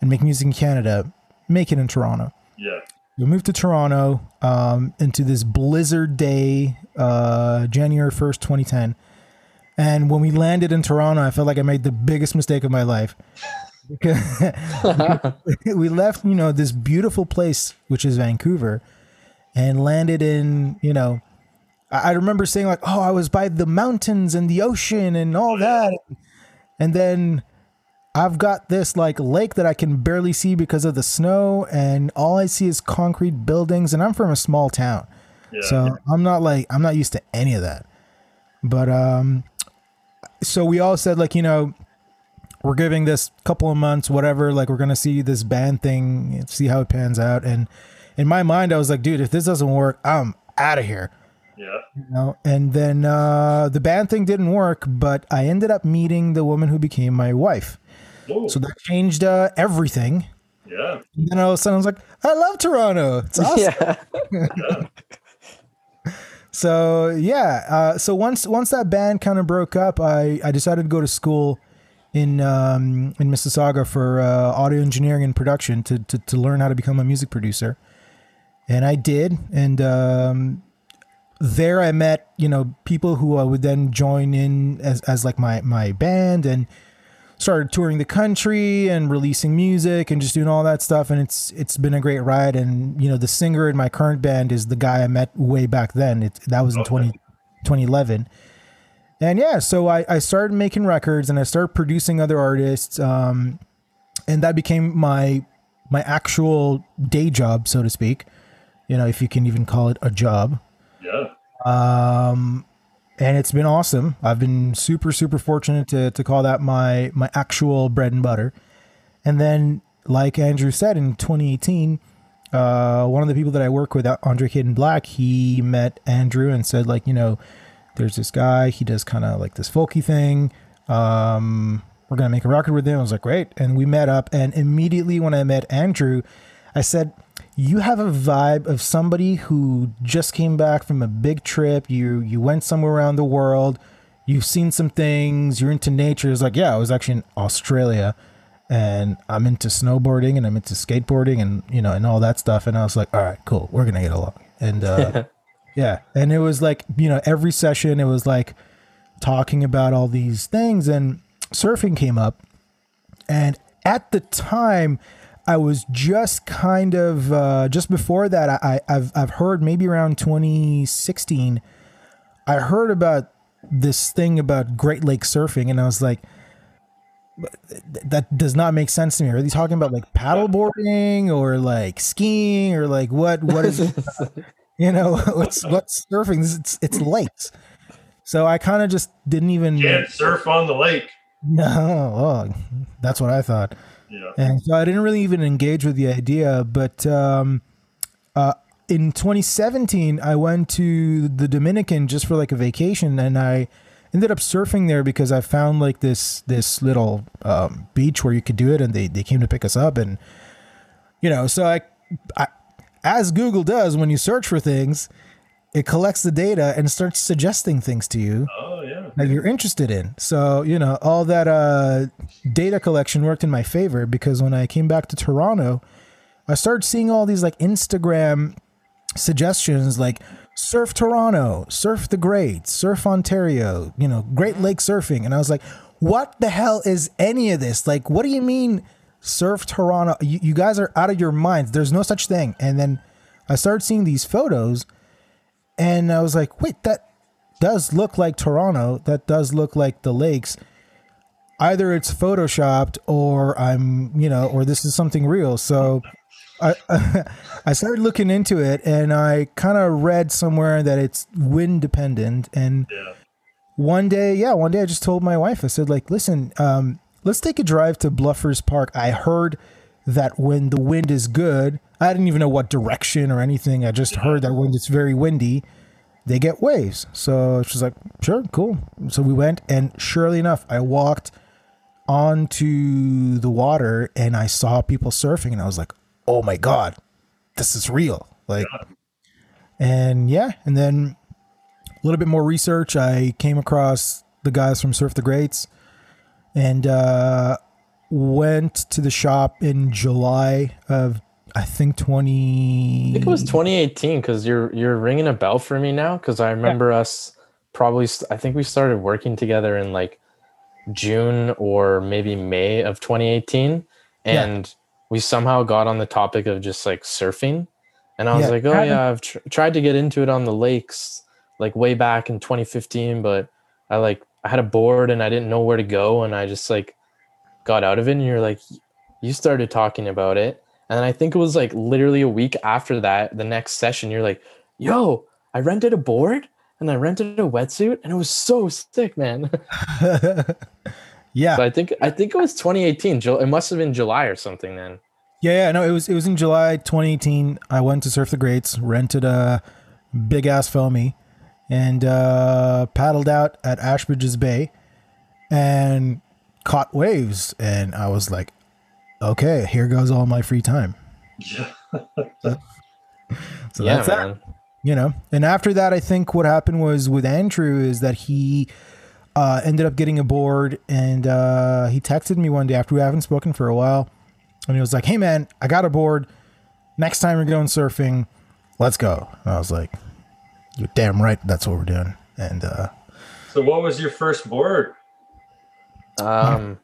and make music in Canada, make it in Toronto Yeah. We moved to Toronto um, into this blizzard day, uh, January 1st, 2010. And when we landed in Toronto, I felt like I made the biggest mistake of my life. Because we left, you know, this beautiful place, which is Vancouver, and landed in, you know, I remember saying, like, oh, I was by the mountains and the ocean and all that. And then I've got this like lake that I can barely see because of the snow, and all I see is concrete buildings. And I'm from a small town, Yeah. so I'm not like I'm not used to any of that. But um, so we all said like you know, we're giving this couple of months, whatever. Like we're gonna see this band thing, see how it pans out. And in my mind, I was like, dude, if this doesn't work, I'm out of here yeah. you know and then uh the band thing didn't work but i ended up meeting the woman who became my wife Oh, so that changed uh everything. Yeah. and then all of a sudden i was like i love toronto. It's awesome. Yeah. so yeah uh so once once that band kind of broke up i i decided to go to school in um in mississauga for uh audio engineering and production to to, to learn how to become a music producer. And i did. And um there I met, you know, people who I would then join in as, as like my, my band. And started touring the country and releasing music and just doing all that stuff. And it's, it's been a great ride. And, you know, the singer in my current band is the guy I met way back then. It, that was in 20, 2011. And yeah, so I, I started making records and I started producing other artists. Um, and that became my, my actual day job, so to speak, you know, if you can even call it a job Yeah. um and it's been awesome. I've been super super fortunate to, to call that my my actual bread and butter. And then like andrew said in 2018 uh one of the people that i work with andre Hayden black he met andrew and said like you know there's this guy he does kind of like this folky thing um we're gonna make a record with him. I was like great. And we met up and immediately when i met andrew i said you have a vibe of somebody who just came back from a big trip. You you went somewhere around the world. You've seen some things. You're into nature. It's like yeah i was actually in australia and i'm into snowboarding and i'm into skateboarding and you know and all that stuff. And i was like all right cool. We're gonna get along. And uh yeah. And it was like you know every session it was like talking about all these things and surfing came up. And at the time i was just kind of uh, just before that I, I I've, I've heard maybe around 2016 i heard about this thing about great lake surfing and i was like that does not make sense to me. Are they talking about like paddleboarding or like skiing or like what what is you know what's what's surfing? This- it's it's lakes. So i kind of just didn't even Can't surf on the lake. no oh, that's what i thought Yeah. and so I didn't really even engage with the idea. But um, uh, in 2017, I went to the Dominican just for like a vacation, and I ended up surfing there because I found like this this little um, beach where you could do it, and they they came to pick us up, and you know, so I, I as Google does when you search for things, it collects the data and starts suggesting things to you Oh. That you're interested in. So, you know, all that uh, data collection worked in my favor because when I came back to Toronto, I started seeing all these like Instagram suggestions like surf Toronto, surf the Great, surf Ontario, you know, Great Lake surfing. And I was like, what the hell is any of this? Like, what do you mean surf Toronto? You, you guys are out of your minds. There's no such thing. And then I started seeing these photos and I was like, wait, that does look like Toronto. That does look like the lakes. Either it's photoshopped or I'm, you know, or this is something real. So I I started looking into it, and I kind of read somewhere that it's wind dependent. And Yeah. one day, yeah, one day I just told my wife, I said, like, listen, um, let's take a drive to Bluffers Park. I heard that when the wind is good, I didn't even know what direction or anything. I just heard that when it's very windy, they get waves. So she's like, sure, cool. So we went, and surely enough, I walked onto the water and I saw people surfing, and I was like, oh my God, this is real. Like, and yeah, and then a little bit more research. I came across the guys from Surf the Greats and uh, went to the shop in July of, I think, 20. I think it was 2018 because you're you're ringing a bell for me now because I remember us probably I think we started working together in like June or maybe May of 2018 Yeah. and we somehow got on the topic of just like surfing and I was Yeah, like oh yeah I've tr- tried to get into it on the lakes like way back in 2015 but I like I had a board and I didn't know where to go and I just like got out of it and you're like you started talking about it and then I think it was like literally a week after that, the next session, you're like, yo, I rented a board and I rented a wetsuit and it was so sick, man. yeah. so I think I think it was 2018. It must have been July or something then. Yeah, yeah, no, it was it was in July 2018. I went to Surf the Greats, rented a big ass foamy, and uh, paddled out at Ashbridges Bay, and caught waves. And I was like, okay, here goes all my free time. Yeah. So yeah, that's that you know and after that i think what happened was with andrew is that he uh, ended up getting a board and uh, he texted me one day after we haven't spoken for a while and he was like hey man i got a board next time we're going surfing let's go and i was like you're damn right that's what we're doing and uh, So what was your first board? Um,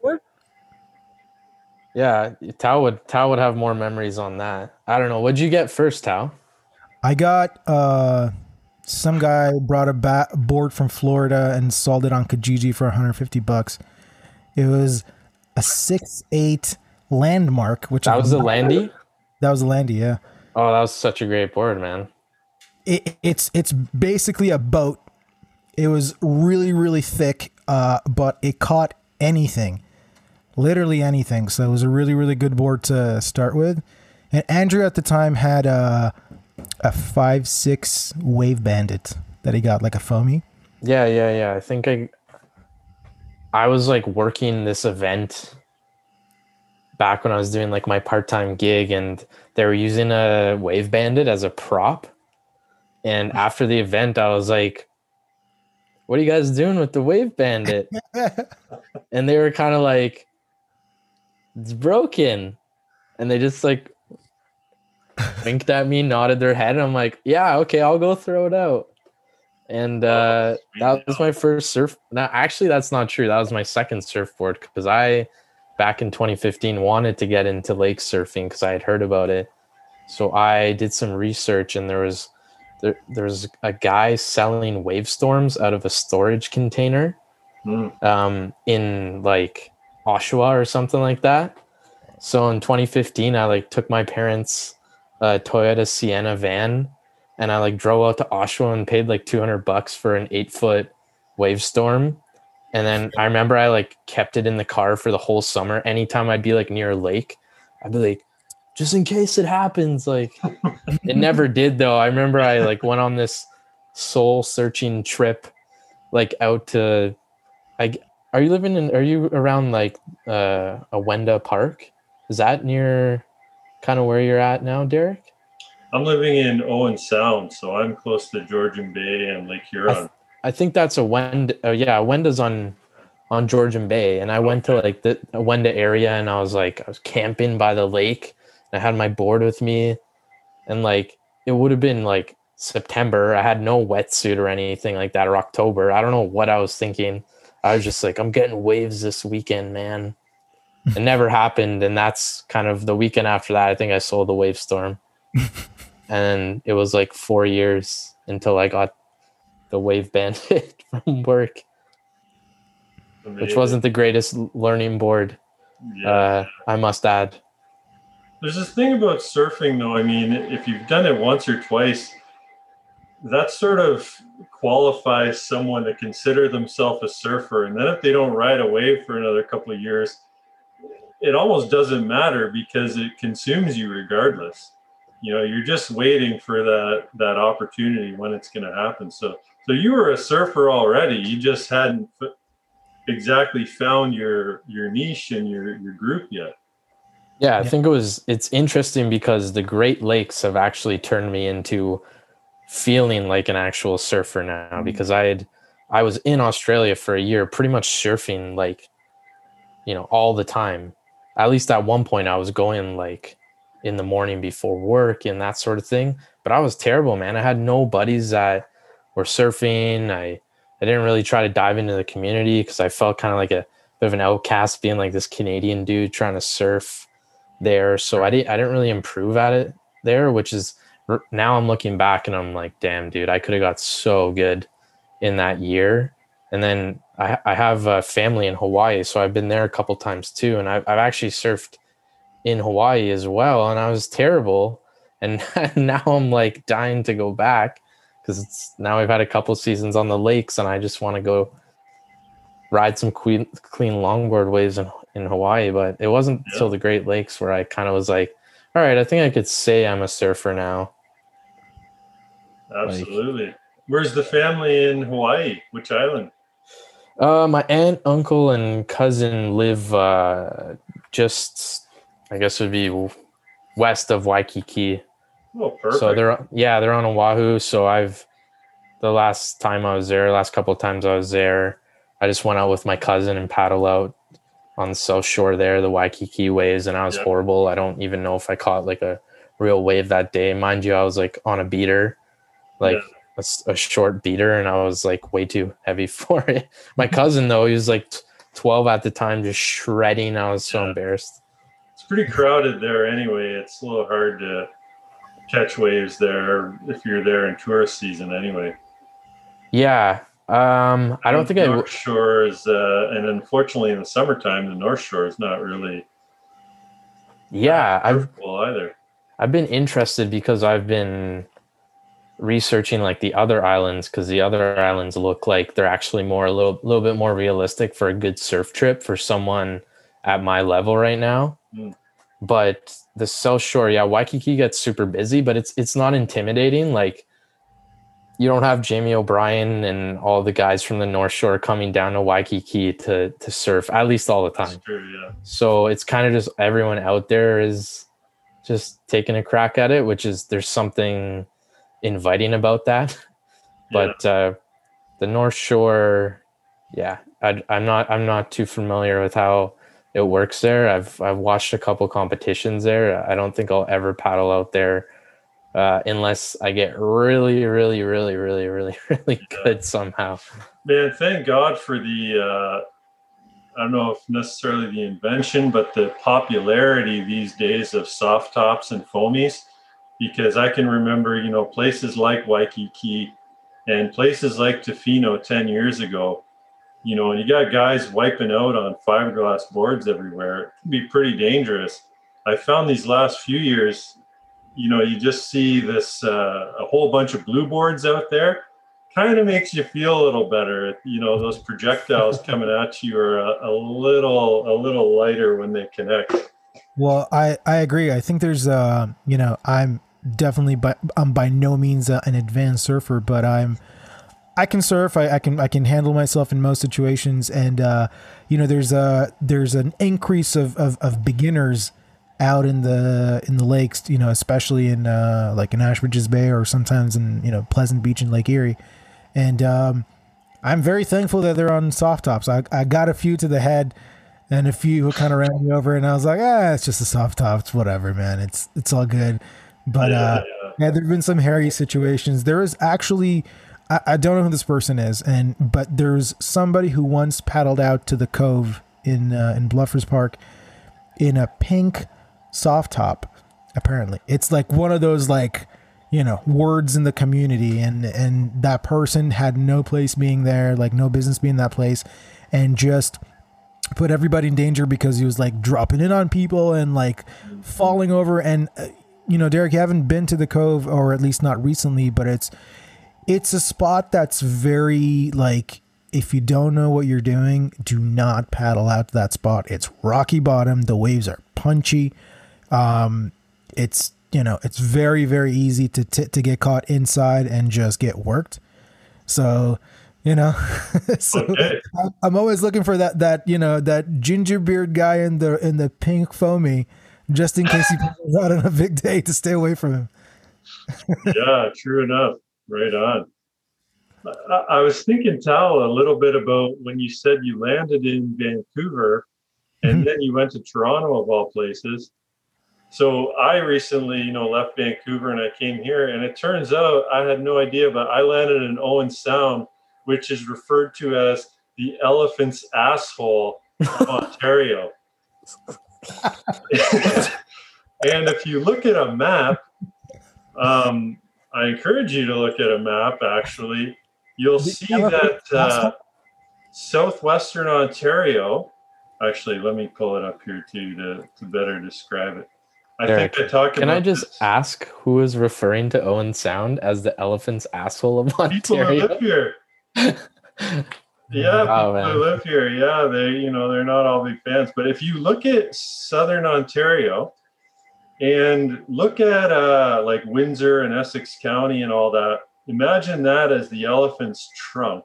yeah, Tal would Tal would have more memories on that. I don't know. What'd you get first, Tal? i got uh, some guy brought a ba- board from florida and sold it on kijiji for 150 bucks it was a 6-8 landmark which That was the not- Landy. that was a landy yeah Oh, that was such a great board, man. it, it's it's basically a boat. It was really really thick, uh, but it caught anything, literally anything. So it was a really really good board to start with. And Andrew at the time had a a five six wave bandit that he got like a foamy. Yeah, yeah, yeah. I think I I was like working this event back when I was doing like my part-time gig and they were using a wave bandit as a prop. And after the event I was like what are you guys doing with the wave bandit? and they were kind of like it's broken. And they just like winked at me, nodded their head, and I'm like, yeah, okay, I'll go throw it out. And uh, that was my first surf. Now, actually, that's not true. That was my second surfboard because I, back in 2015, wanted to get into lake surfing because I had heard about it. So I did some research, and there was there there was a guy selling wave storms out of a storage container Hmm. um, in like Oshawa or something like that. So in 2015, I like took my parents' uh, Toyota Sienna van, and I like drove out to Oshawa and paid like 200 bucks for an eight foot wave storm. And then I remember I like kept it in the car for the whole summer. Anytime I'd be like near a lake, I'd be like, just in case it happens. Like it never did though. I remember I like went on this soul searching trip, like out to I are you living in are you around like uh Wenda Park? Is that near kind of where you're at now, Derek? I'm living in Owen Sound, so I'm close to Georgian Bay and Lake Huron. I think that's a Wenda. Oh yeah, Wenda's on on Georgian Bay, and I went to like the Wenda area, and I was like, I was camping by the lake. And I had my board with me, and like it would have been like September. I had no wetsuit or anything like that, or October. I don't know what I was thinking. I was just like, I'm getting waves this weekend, man. it never happened, and that's kind of the weekend after that. I think I sold the wave storm, and it was like four years until I got the wave bandit from work, which wasn't the greatest learning board. Yeah. Uh, I must add. There's this thing about surfing, though. I mean, if you've done it once or twice, that sort of qualifies someone to consider themselves a surfer. And then if they don't ride a wave for another couple of years, it almost doesn't matter because it consumes you regardless. You know, you're just waiting for that that opportunity when it's going to happen. So, so you were a surfer already. You just hadn't f- exactly found your your niche and your your group yet. Yeah, I Yeah. think it was it's interesting because the Great Lakes have actually turned me into feeling like an actual surfer now mm-hmm. because I had I was in Australia for a year pretty much surfing like you know all the time. At least at one point I was going like in the morning before work and that sort of thing, but I was terrible, man. I had no buddies that were surfing. I I didn't really try to dive into the community because I felt kind of like a bit of an outcast being like this Canadian dude trying to surf there. So I didn't I didn't really improve at it there, which is now I'm looking back and I'm like, damn, dude, I could have got so good in that year. And then I, I have a family in Hawaii, so I've been there a couple times too, and I've, I've actually surfed in Hawaii as well, and I was terrible. And now I'm like dying to go back because it's now I've had a couple seasons on the lakes, and I just want to go ride some clean, clean longboard waves in, in Hawaii. But it wasn't Yeah. until the Great Lakes where I kind of was like, all right, I think I could say I'm a surfer now. Absolutely. Where's the family in Hawaii? Which island? Uh, my aunt, uncle, and cousin live uh, just, I guess would be west of Waikiki. Oh, perfect. So they're yeah, they're on Oahu. So I've the last time I was there, last couple of times I was there, I just went out with my cousin and paddle out on the south shore there, the Waikiki waves, and I was Yeah. horrible. I don't even know if I caught like a real wave that day. Mind you, I was like on a beater, like Yeah. a a, short beater, and I was like way too heavy for it. My cousin though, he was like t- twelve at the time, just shredding. I was so Yeah. embarrassed. it's pretty crowded there anyway. It's a little hard to catch waves there if you're there in tourist season anyway. Yeah. Um, I don't think I. w- North Shore is, uh, and unfortunately in the summertime, the North Shore is not really Yeah, I've either. I've been interested because I've been researching like the other islands because the other islands look like they're actually more a little little bit more realistic for a good surf trip for someone at my level right now. Mm. But the South Shore, yeah, Waikiki gets super busy, but it's it's not intimidating. Like you don't have Jamie O'Brien and all the guys from the North Shore coming down to Waikiki to to surf, at least all the time. True, yeah. So it's kind of just everyone out there is just taking a crack at it, which is there's something inviting about that. Yeah. But uh, the North Shore, yeah, I, I'm not I'm not too familiar with how it works there. I've I've watched a couple competitions there. I don't think I'll ever paddle out there uh, unless I get really, really, really, really, really, really good somehow. Man, thank God for the, uh, I don't know if necessarily the invention, but the popularity these days of soft tops and foamies. Because I can remember, you know, places like Waikiki and places like Tofino 10 years ago, you know, and you got guys wiping out on fiberglass boards everywhere. It can be pretty dangerous. I found these last few years, you know, you just see this, uh, a whole bunch of blue boards out there kind of makes you feel a little better. You know, those projectiles coming at you are a, a little a little lighter when they connect. Well, I I agree. I think there's uh you know I'm definitely but I'm by no means an advanced surfer, but I'm I can surf. I, I can I can handle myself in most situations, and uh, you know there's a there's an increase of, of, of beginners out in the in the lakes. You know, especially in uh, like in Ashbridges Bay or sometimes in you know Pleasant Beach and Lake Erie, and um, I'm very thankful that they're on soft tops. I, I got a few to the head and a few who kind of ran me over and I was like, ah, it's just a soft top. It's whatever, man. It's it's all good. But uh yeah. yeah, there've been some hairy situations. There is actually I, I don't know who this person is, and but there's somebody who once paddled out to the cove in uh, in Bluffers Park in a pink soft top. Apparently, it's like one of those like you know words in the community, and and that person had no place being there, like no business being in that place, and just put everybody in danger because he was like dropping in on people and like falling over. And uh, you know, Derek, you haven't been to the Cove, or at least not recently, but it's it's a spot that's very like if you don't know what you're doing, do not paddle out to that spot. It's rocky bottom. The waves are punchy. Um, it's you know it's very very easy to t- to get caught inside and just get worked. So you know, so Okay. I'm- I'm always looking for that that you know that ginger beard guy in the in the pink foamy, just in case he comes out on a big day to stay away from him. yeah, true enough. Right on. I, I was thinking, Tal, a little bit about when you said you landed in Vancouver and Mhm. then you went to Toronto, of all places. So I recently, you know, left Vancouver and I came here, and it turns out I had no idea, but I landed in Owen Sound, which is referred to as the elephant's asshole of Ontario. and if you look at a map, um, I encourage you to look at a map. Actually, you'll see that uh, southwestern Ontario. Actually, let me pull it up here too to, to better describe it. I Derek, think I talk Can I just this. ask who is referring to Owen Sound as the elephant's asshole of Ontario? people live here? Yeah, Oh, people who live here. Yeah, they you know they're not all big fans, but if you look at southern Ontario and look at uh, like Windsor and Essex County and all that, imagine that as the elephant's trunk.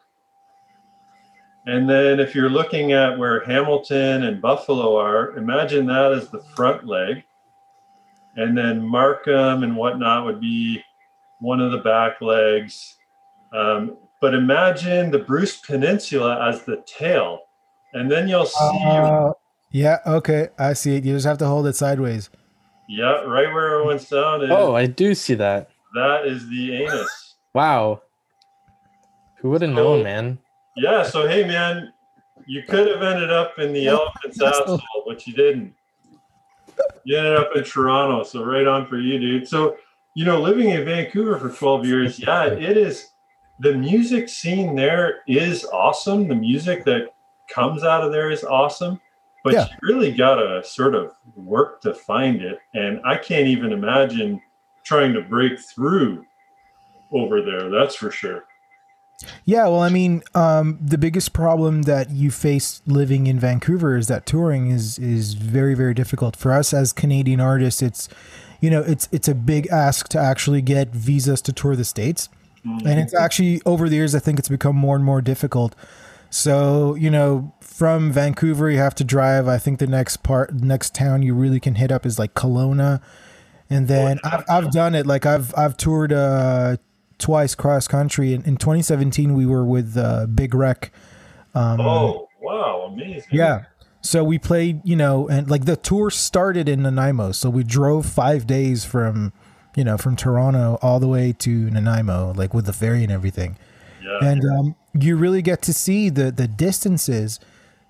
And then if you're looking at where Hamilton and Buffalo are, imagine that as the front leg. And then Markham and whatnot would be one of the back legs. Um, but imagine the Bruce Peninsula as the tail. And then you'll see, Uh, yeah, okay, I see it. You just have to hold it sideways. yeah, right where Owen Sound is, Oh, I do see that. that is the anus. Wow. Who would have So- known, man? Yeah, so hey man, you could have ended up in the elephant's asshole, but you didn't. You ended up in Toronto, so right on for you, dude. So, you know, living in Vancouver for 12 years, yeah, it is the music scene there is awesome. The music that comes out of there is awesome, but Yeah. you really gotta sort of work to find it. And I can't even imagine trying to break through over there, that's for sure. Yeah, well, I mean, um, the biggest problem that you face living in Vancouver is that touring is is very very difficult for us as Canadian artists. It's you know it's it's a big ask to actually get visas to tour the states, and it's actually over the years I think it's become more and more difficult. So you know, from Vancouver you have to drive. I think the next part, next town you really can hit up is like Kelowna, and then I've, I've done it. Like I've I've toured uh, twice cross country. In, in 2017, we were with uh, Big Wreck. Um, Oh, wow, amazing. yeah. So we played, you know, and like the tour started in Nanaimo. So we drove five days from, you know, from Toronto all the way to Nanaimo, like with the ferry and everything. Yeah. And um, you really get to see the the distances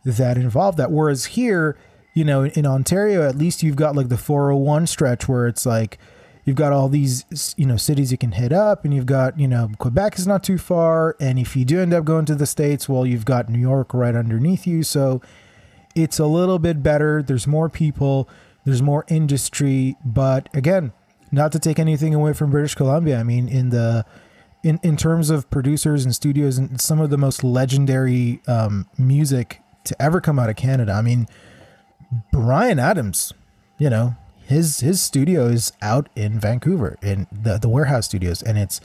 that involve that. Whereas here, you know, in Ontario, at least you've got like the 401 stretch where it's like you've got all these, you know, cities you can hit up, and you've got, you know, Quebec is not too far. And if you do end up going to the States, well, you've got New York right underneath you. So it's a little bit better. There's more people, there's more industry. But again, not to take anything away from British Columbia. I mean, in the in, in terms of producers and studios and some of the most legendary um, music to ever come out of Canada. I mean, Bryan Adams, you know, his his studio is out in Vancouver in the the warehouse studios, and it's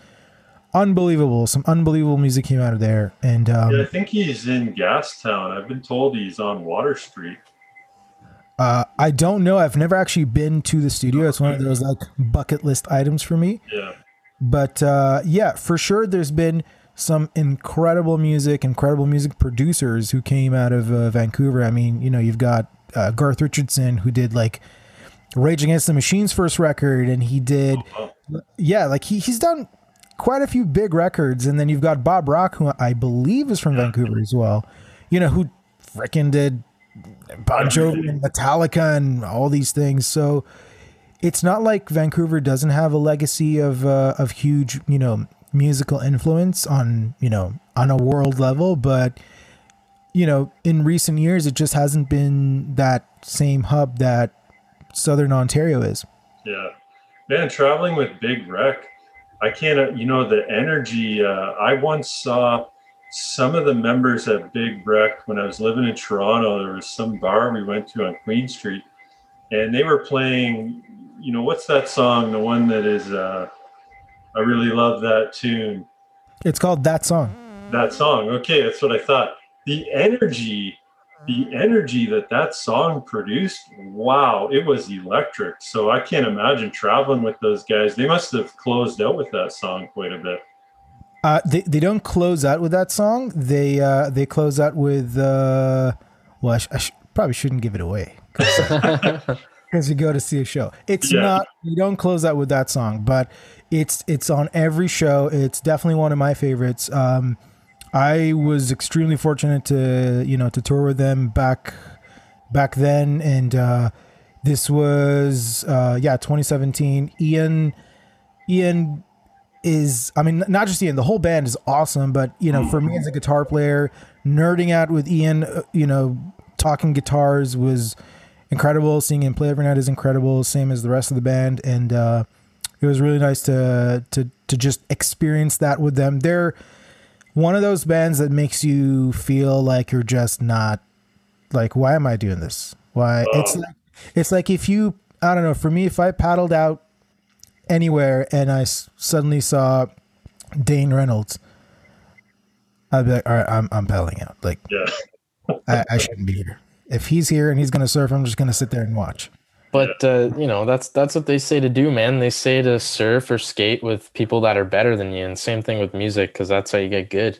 unbelievable. Some unbelievable music came out of there, and um, Yeah, I think he's in Gastown. I've been told he's on Water Street. Uh, I don't know. I've never actually been to the studio. It's one of those like bucket list items for me. Yeah. but uh, yeah, for sure, there's been some incredible music, incredible music producers who came out of uh, Vancouver. I mean, you know, you've got uh, Garth Richardson who did like Rage Against the Machine's first record, and he did, Oh, yeah, like he he's done quite a few big records, and then you've got Bob Rock, who I believe is from Vancouver as well. You know, who frickin' did Bon Jovi and Metallica and all these things. So it's not like Vancouver doesn't have a legacy of uh, of huge, you know, musical influence on you know on a world level, but you know, in recent years, it just hasn't been that same hub that Southern Ontario is. Yeah, man, traveling with Big Wreck, I can't. You know, the energy. Uh, I once saw some of the members at Big Wreck when I was living in Toronto. There was some bar we went to on Queen Street, and they were playing. You know, what's that song? The one that is. Uh, I really love that tune. It's called that song. That song. Okay, that's what I thought. The energy the energy that that song produced wow it was electric so i can't imagine traveling with those guys they must have closed out with that song quite a bit Uh, they they don't close out with that song. They uh, they close out with uh, well, I, sh- I sh- probably shouldn't give it away because you go to see a show. It's Yeah. not you don't close out with that song, but it's it's on every show. It's definitely one of my favorites. Um, I was extremely fortunate to you know to tour with them back back then, and uh, this was uh, yeah 2017. Ian Ian is I mean not just Ian the whole band is awesome but you know for me as a guitar player nerding out with Ian uh, you know talking guitars was incredible. Seeing him play every night is incredible same as the rest of the band. And uh it was really nice to to to just experience that with them. They're one of those bands that makes you feel like you're just not like why am I doing this? Why it's like it's like if you I don't know for me if I paddled out anywhere and I s- suddenly saw Dane Reynolds, I'd be like, all right, I'm, I'm paddling out. Like, yeah I, I shouldn't be here. If he's here and he's going to surf, I'm just going to sit there and watch. But uh, you know, that's that's what they say to do, man. They say to surf or skate with people that are better than you, and same thing with music, because that's how you get good.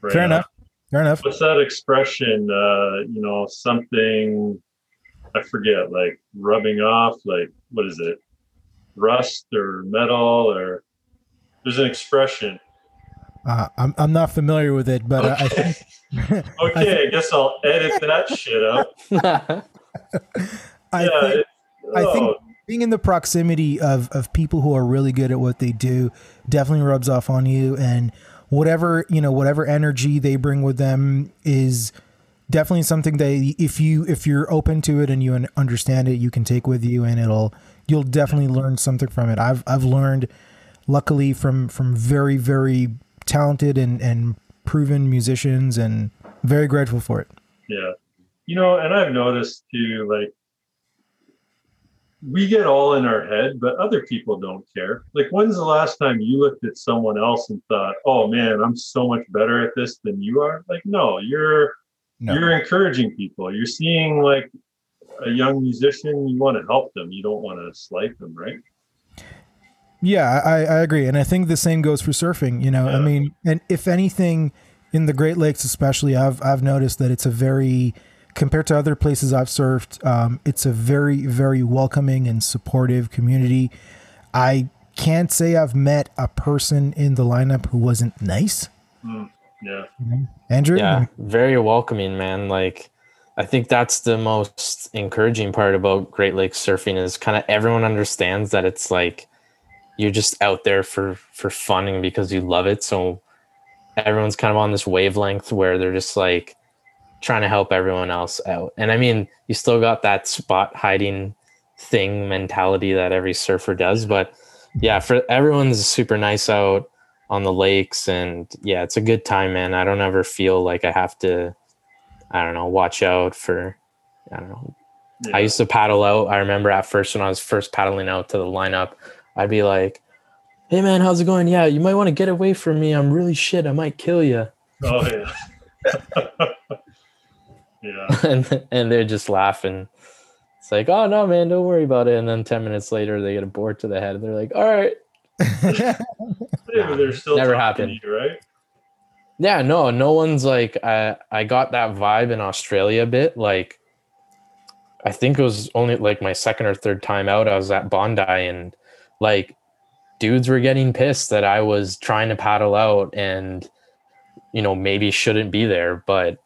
right Fair enough. Fair enough. what's that expression uh you know something i forget like rubbing off like what is it rust or metal or there's an expression. Uh, I'm, I'm not familiar with it, but uh, I think okay i guess i'll edit that shit out I yeah think it- I think oh, being in the proximity of of people who are really good at what they do definitely rubs off on you and whatever you know whatever energy they bring with them is definitely something that if you if you're open to it and you understand it you can take with you and it'll you'll definitely learn something from it i've i've learned luckily from from very very talented and and proven musicians and very grateful for it Yeah. You know, and I've noticed too, like, we get all in our head, but other people don't care. Like, when's the last time you looked at someone else and thought, oh man, I'm so much better at this than you are? Like, no, you're No. you're encouraging people. You're seeing like a young musician, you want to help them. You don't want to slight them, right? Yeah, I, I agree. And I think the same goes for surfing. You know, I mean, and if anything, in the Great Lakes especially, I've I've noticed that it's a very compared to other places I've surfed, um, it's a very, very welcoming and supportive community. I can't say I've met a person in the lineup who wasn't nice. Yeah. Andrew? yeah very welcoming man like i think that's the most encouraging part about great lakes surfing is kind of everyone understands that it's like you're just out there for for fun and because you love it. So everyone's kind of on this wavelength where they're just like trying to help everyone else out. And i mean you still got that spot hiding thing mentality that every surfer does but yeah for everyone's super nice out on the lakes and yeah it's a good time man. I don't ever feel like i have to i don't know watch out for i don't know yeah. i used to paddle out i remember at first when i was first paddling out to the lineup i'd be like hey man how's it going yeah you might want to get away from me i'm really shit i might kill you Oh yeah. yeah. and, and they're just laughing it's like oh no man don't worry about it and then 10 minutes later they get a board to the head and they're like all right Yeah, but they're still Never happened. to you, right? Yeah, no, no one's like I I got that vibe in Australia a bit. Like I think it was only like my second or third time out. I was at Bondi and like dudes were getting pissed that I was trying to paddle out and you know maybe shouldn't be there, but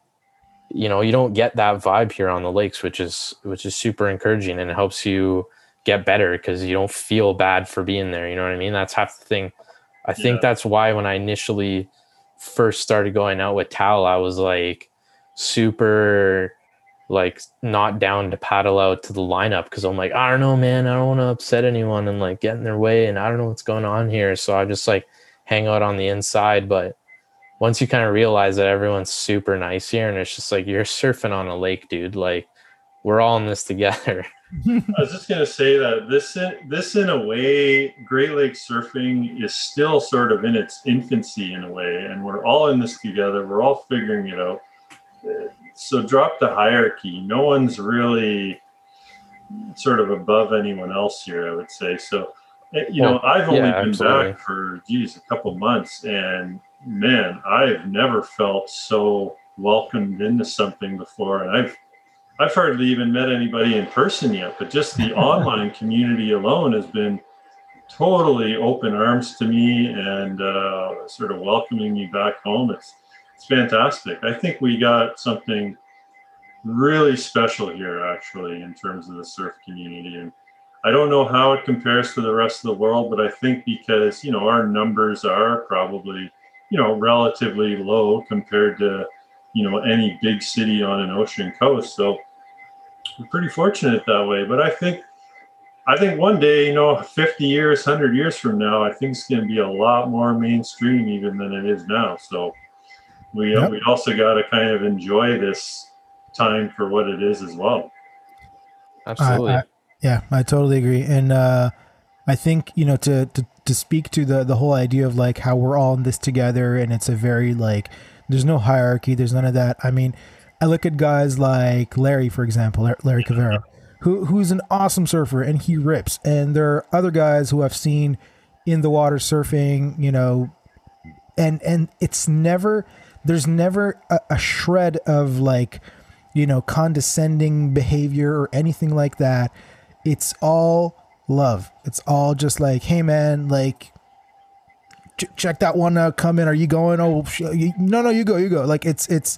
you know you don't get that vibe here on the lakes, which is which is super encouraging and it helps you get better because you don't feel bad for being there. You know what I mean? That's half the thing. I think that's why when I initially first started going out with Tal, I was like super like not down to paddle out to the lineup because I'm like, I don't know, man, I don't want to upset anyone and like get in their way and I don't know what's going on here. So I just like hang out on the inside. But once you kind of realize that everyone's super nice here and it's just like you're surfing on a lake, dude. Like we're all in this together. I was just gonna say that this in, this in a way, Great Lakes surfing is still sort of in its infancy in a way, and we're all in this together. We're all figuring it out. So drop the hierarchy. No one's really sort of above anyone else here. I would say so. eh, You know, Well, I've only yeah, been absolutely. back for geez a couple months, and man, I've never felt so welcomed into something before, and I've I've hardly even met anybody in person yet, but just the online community alone has been totally open arms to me and uh, sort of welcoming me back home. It's it's fantastic. I think we got something really special here, actually, in terms of the surf community. And I don't know how it compares to the rest of the world, but I think because you know our numbers are probably you know relatively low compared to you know any big city on an ocean coast so pretty fortunate that way but i think i think one day you know 50 years 100 years from now i think it's going to be a lot more mainstream even than it is now so we uh, we also got to kind of enjoy this time for what it is as well Absolutely. I- Yeah, I totally agree. And uh, I think you know to, to to speak to the the whole idea of like how we're all in this together, and it's a very like there's no hierarchy, there's none of that. I mean, I look at guys like Larry, for example, Larry Cavero, who who's an awesome surfer and he rips, and there are other guys who I've seen in the water surfing, you know, and and it's never there's never a, a shred of like you know condescending behavior or anything like that. It's all love. It's all just like hey man like check that one out come in. Are you going? Oh sh- no no you go you go. Like it's it's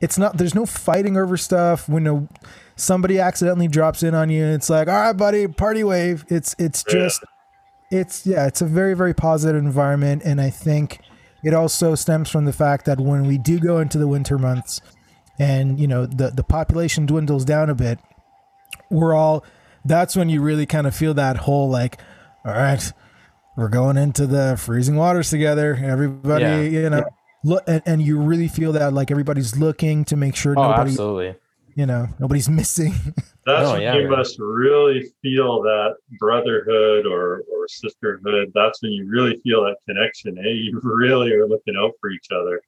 it's not there's no fighting over stuff. When a, somebody accidentally drops in on you it's like all right buddy party wave. It's it's Yeah. just it's yeah it's a very very positive environment. And i think it also stems from the fact that when we do go into the winter months and you know the the population dwindles down a bit we're all that's when you really kind of feel that whole like all right we're going into the freezing waters together. Everybody Yeah. you know look and, and you really feel that like everybody's looking to make sure oh, nobody absolutely. you know nobody's missing That's Oh, when yeah, you man. must really feel that brotherhood or, or sisterhood. That's when you really feel that connection. Hey, you really are looking out for each other.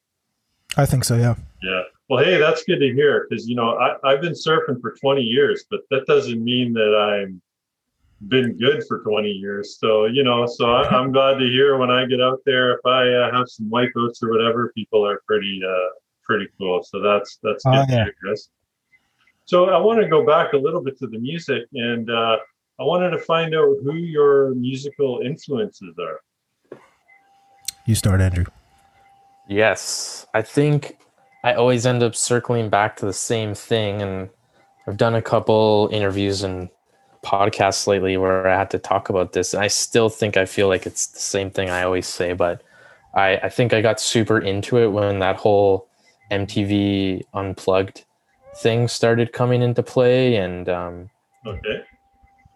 i think so yeah Yeah. Well, hey, that's good to hear because you know I, I've been surfing for 20 years, but that doesn't mean that I'm been good for 20 years. So you know, so I, I'm glad to hear when I get out there. If I uh, have some wipeouts or whatever, people are pretty uh, pretty cool. So that's that's good Oh, yeah. Chris. So I want to go back a little bit to the music, and uh, I wanted to find out who your musical influences are. you start andrew Yes, I think I always end up circling back to the same thing, and I've done a couple interviews and podcasts lately where I had to talk about this, and I still think I feel like it's the same thing I always say, but I, I think I got super into it when that whole MTV Unplugged thing started coming into play, and um, Okay.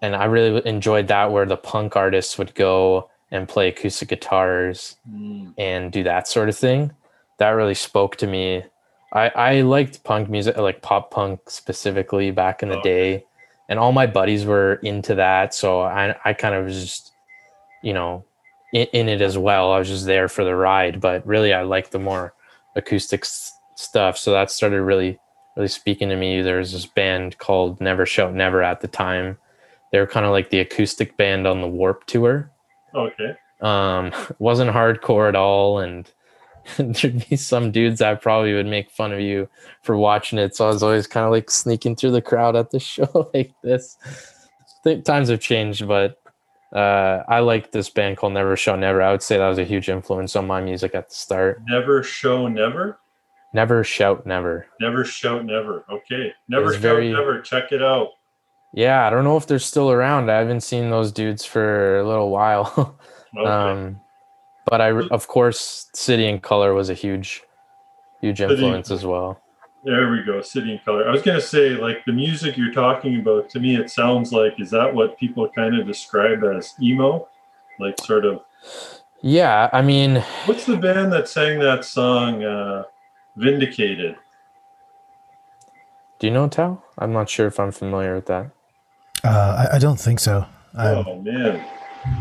and I really enjoyed that where the punk artists would go and play acoustic guitars Mm, and do that sort of thing. That really spoke to me. I, I liked punk music, like pop punk specifically back in the Okay. day. And all my buddies were into that. So I, I kind of was just, you know, in, in it as well. I was just there for the ride. But really, I liked the more acoustic stuff. So that started really, really speaking to me. There was this band called Never Shout Never at the time. They were kind of like the acoustic band on the Warped Tour okay. um wasn't hardcore at all and there'd be some dudes that probably would make fun of you for watching it so i was always kind of like sneaking through the crowd at the show like this think times have changed but uh i like this band called never show never i would say that was a huge influence on my music at the start Never show never. never shout never Never shout never. Okay. Never shout very- never. Check it out. yeah i don't know if they're still around i haven't seen those dudes for a little while Okay. um but I of course City and Color was a huge huge City- influence as well. There we go, City and Color. I was gonna say, like the music you're talking about, to me it sounds like is that what people kind of describe as emo? Like sort of Yeah, I mean, what's the band that sang that song uh Vindicated? do you know Tal? I'm not sure if I'm familiar with that. Uh, I, I don't think so. Um, oh man.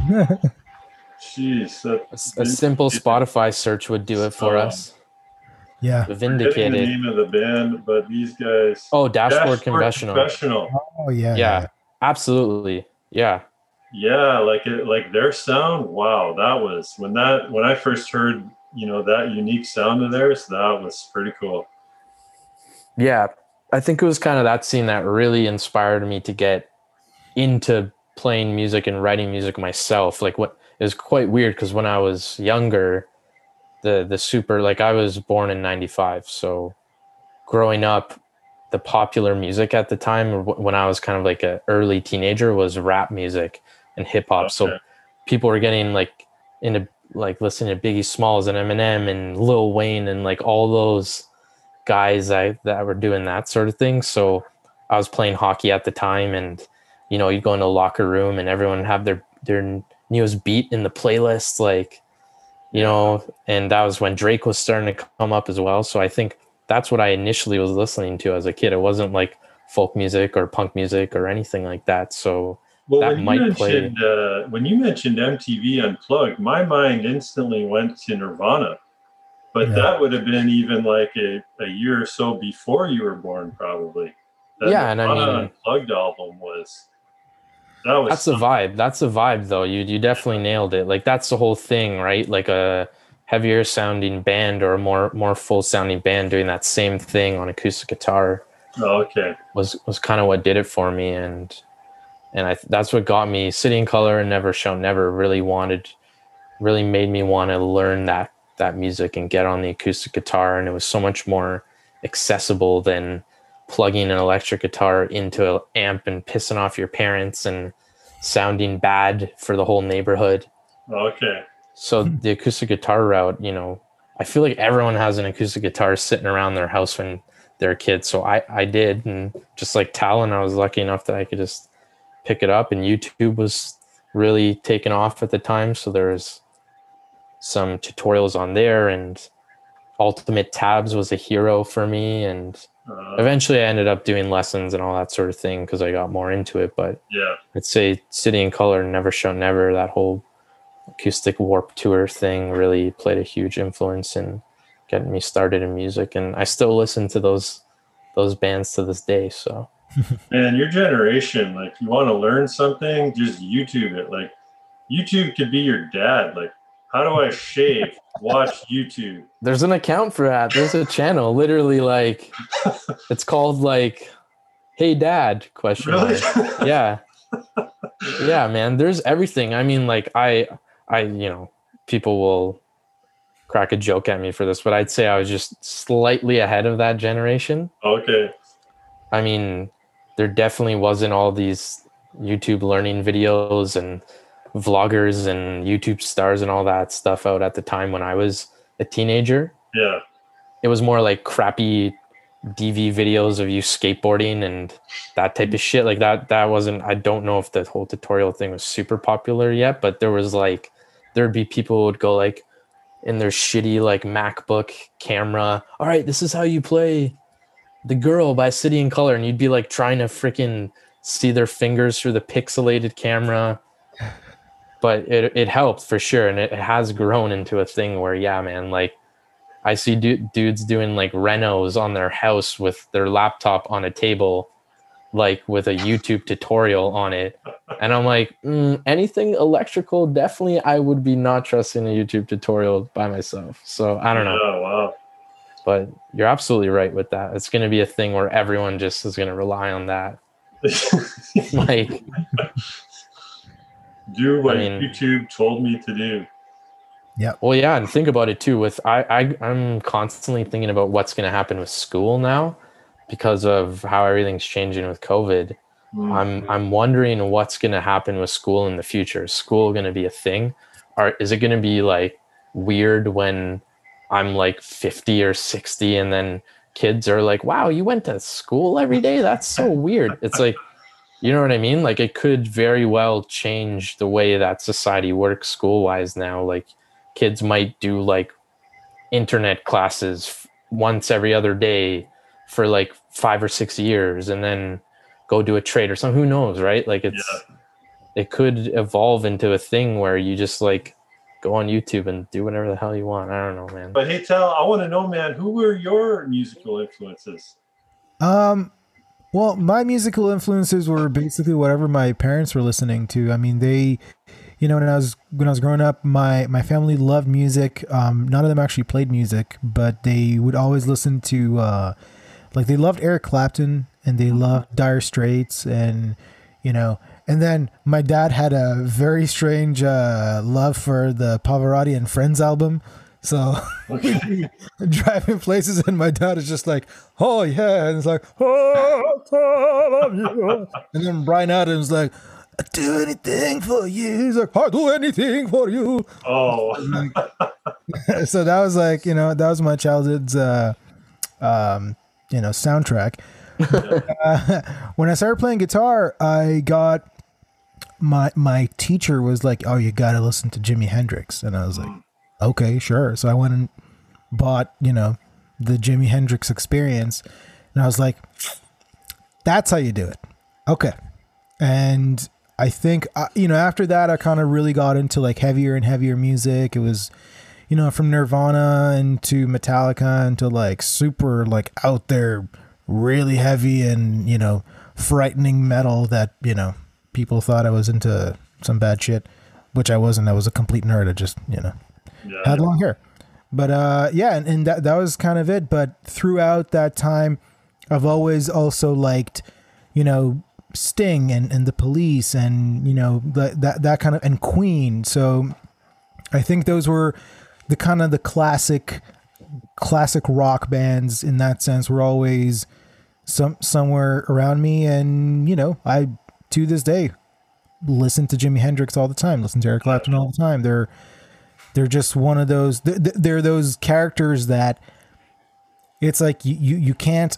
Jeez, that A, s- a simple Spotify search would do it for Oh. us. yeah. forgetting the name of the band, but these guys Oh, Dashboard, Confessional. Confessional. Oh yeah. Yeah, absolutely. Yeah. Yeah, like it, like their sound. Wow, that was when that when I first heard you know that unique sound of theirs. That was pretty cool. Yeah. I think it was kind of that scene that really inspired me to get into playing music and writing music myself. Like what it was quite weird because when I was younger, the the super like I was born in 95, so growing up the popular music at the time when I was kind of like an early teenager was rap music and hip hop. So people were getting like into like listening to Biggie Smalls and Eminem and Lil Wayne and like all those guys I, that were doing that sort of thing. So I was playing hockey at the time, and you know, you go into a locker room and everyone would have their their newest beat in the playlist, like you know, and that was when Drake was starting to come up as well. So I think that's what I initially was listening to as a kid. It wasn't like folk music or punk music or anything like that. So Well, That when you might play- mentioned uh, when you mentioned MTV Unplugged, my mind instantly went to Nirvana. But Yeah. that would have been even like a, a year or so before you were born, probably. That Yeah, and I mean- Unplugged album was that was that's the vibe. That's the vibe, though. You you definitely nailed it. Like that's the whole thing, right? Like a heavier sounding band or a more more full sounding band doing that same thing on acoustic guitar oh, okay. was was kind of what did it for me, and and I that's what got me. City and Color and Never Show Never really wanted, really made me want to learn that that music and get on the acoustic guitar, and it was so much more accessible than plugging an electric guitar into an amp and pissing off your parents and sounding bad for the whole neighborhood. Okay. So the acoustic guitar route, you know, I feel like everyone has an acoustic guitar sitting around their house when they're a kid. So I, I did, and just like Talon, I was lucky enough that I could just pick it up. And YouTube was really taking off at the time, so there was some tutorials on there, and Ultimate Tabs was a hero for me. And Uh, eventually, I ended up doing lessons and all that sort of thing because I got more into it. But yeah. I'd say City and Color, Never Show Never, that whole acoustic warp tour thing really played a huge influence in getting me started in music. And I still listen to those those bands to this day. So Man, your generation, like you want to learn something, just YouTube it. Like YouTube could be your dad. Like, how do I shave? Watch YouTube. there's an account for that. There's a channel, literally like it's called like Hey Dad question Really? yeah yeah man there's everything i mean like i i you know people will crack a joke at me for this but i'd say i was just slightly ahead of that generation okay. i mean there definitely wasn't all these youtube learning videos and vloggers and youtube stars and all that stuff out at the time when i was a teenager Yeah. it was more like crappy DV videos of you skateboarding and that type of shit. Like that, that wasn't, I don't know if the whole tutorial thing was super popular yet, but there was like, there'd be people would go like in their shitty like MacBook camera. All right, this is how you play The Girl by City and Color. And you'd be like trying to freaking see their fingers through the pixelated camera. But it, it helped for sure. And it has grown into a thing where, yeah, man, like I see du- dudes doing like renos on their house with their laptop on a table, like with a YouTube tutorial on it. And I'm like, mm, anything electrical, definitely I would be not trusting a YouTube tutorial by myself. So I don't know. Oh wow. But you're absolutely right with that. It's going to be a thing where everyone just is going to rely on that. Like, do what I mean- YouTube told me to do. Yeah. Well, yeah, and think about it too. With I, I I'm constantly thinking about what's going to happen with school now because of how everything's changing with COVID. Mm. I'm I'm wondering what's going to happen with school in the future. Is school going to be a thing, or is it going to be like weird when I'm like 50 or 60 and then kids are like, wow, you went to school every day? That's so weird. It's like, you know what I mean? Like, it could very well change the way that society works school wise now. Like, kids might do like internet classes f- once every other day for like five or six years and then go do a trade or something. Who knows, right? Like, it's, it could evolve into a thing where you just like go on YouTube and do whatever the hell you want. I don't know, man. But hey, Tal I want to know, man, who were your musical influences? Um, well, my musical influences were basically whatever my parents were listening to. I mean, they, you know, when I was when I was growing up, my my family loved music. Um, none of them actually played music, but they would always listen to, uh, like they loved Eric Clapton and they loved Dire Straits and, you know, and then my dad had a very strange uh, love for the Pavarotti and Friends album. So driving places, and my dad is just like, "Oh yeah," and it's like, "Oh, I love you." and then Bryan Adams like, "I do anything for you." He's like, "I do anything for you." Oh, so that was like, you know, that was my childhood's, uh, um, you know, soundtrack. uh, when I started playing guitar, I got my my teacher was like, "Oh, you got to listen to Jimi Hendrix," and I was like, "Okay, sure." So I went and bought, you know, the Jimi Hendrix Experience, and I was like, "That's how you do it." Okay, and I think uh, you know after that, I kind of really got into like heavier and heavier music. It was, you know, from Nirvana into Metallica into like super like out there, really heavy and you know frightening metal that you know people thought I was into some bad shit, which I wasn't. I was a complete nerd. I just, you know, yeah. had long hair. But uh, yeah, and, and that that was kind of it. But throughout that time, I've always also liked, you know, Sting and, and the Police and you know that that that kind of and Queen. So I think those were the kind of the classic classic rock bands in that sense were always some somewhere around me and you know I to this day listen to Jimi Hendrix all the time, listen to Eric Clapton all the time. They're they're just one of those they're those characters that it's like you you, you can't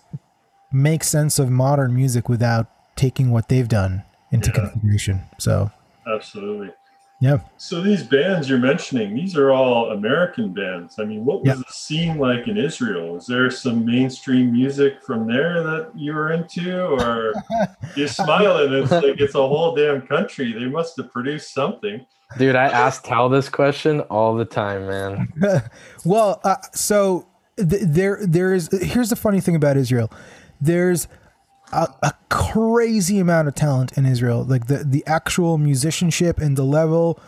make sense of modern music without taking what they've done into Yeah. consideration. So, absolutely. yeah. So these bands you're mentioning, these are all American bands. I mean, what was the scene like in Israel? Was there some mainstream music from there that you were into, or you're smiling? It's like it's a whole damn country. They must have produced something. Dude, I ask Tal this question all the time, man. Well, uh, so th- there there is here's the funny thing about Israel. There's a, a crazy amount of talent in Israel. Like the the actual musicianship and the level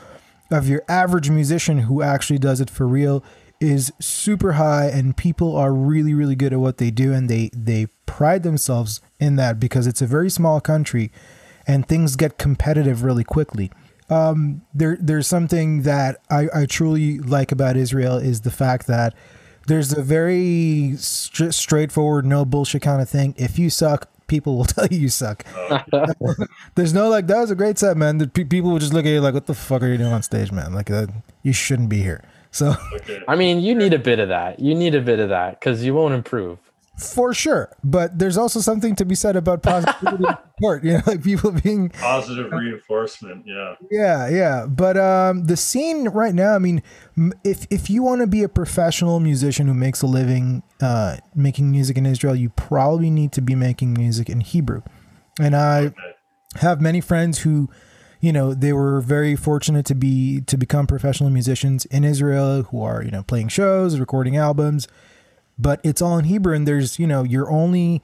of your average musician who actually does it for real is super high and people are really really good at what they do and they they pride themselves in that because it's a very small country and things get competitive really quickly um, there there's something that I, I truly like about Israel is the fact that there's a very str- straightforward, no bullshit kind of thing. If you suck, people will tell you you suck. there's no like that was a great set, man. The pe- people will just look at you like, what the fuck are you doing on stage, man? Like uh, you shouldn't be here. So Okay. I mean, you need a bit of that. You need a bit of that because you won't improve. For sure, but there's also something to be said about positivity and support. You know, like people being Positive reinforcement. Yeah. Yeah, yeah. But um, the scene right now, I mean, if if you want to be a professional musician who makes a living uh, making music in Israel, you probably need to be making music in Hebrew. And I Okay. have many friends who, you know, they were very fortunate to be to become professional musicians in Israel who are you know playing shows, recording albums, but it's all in Hebrew, and there's you know you're only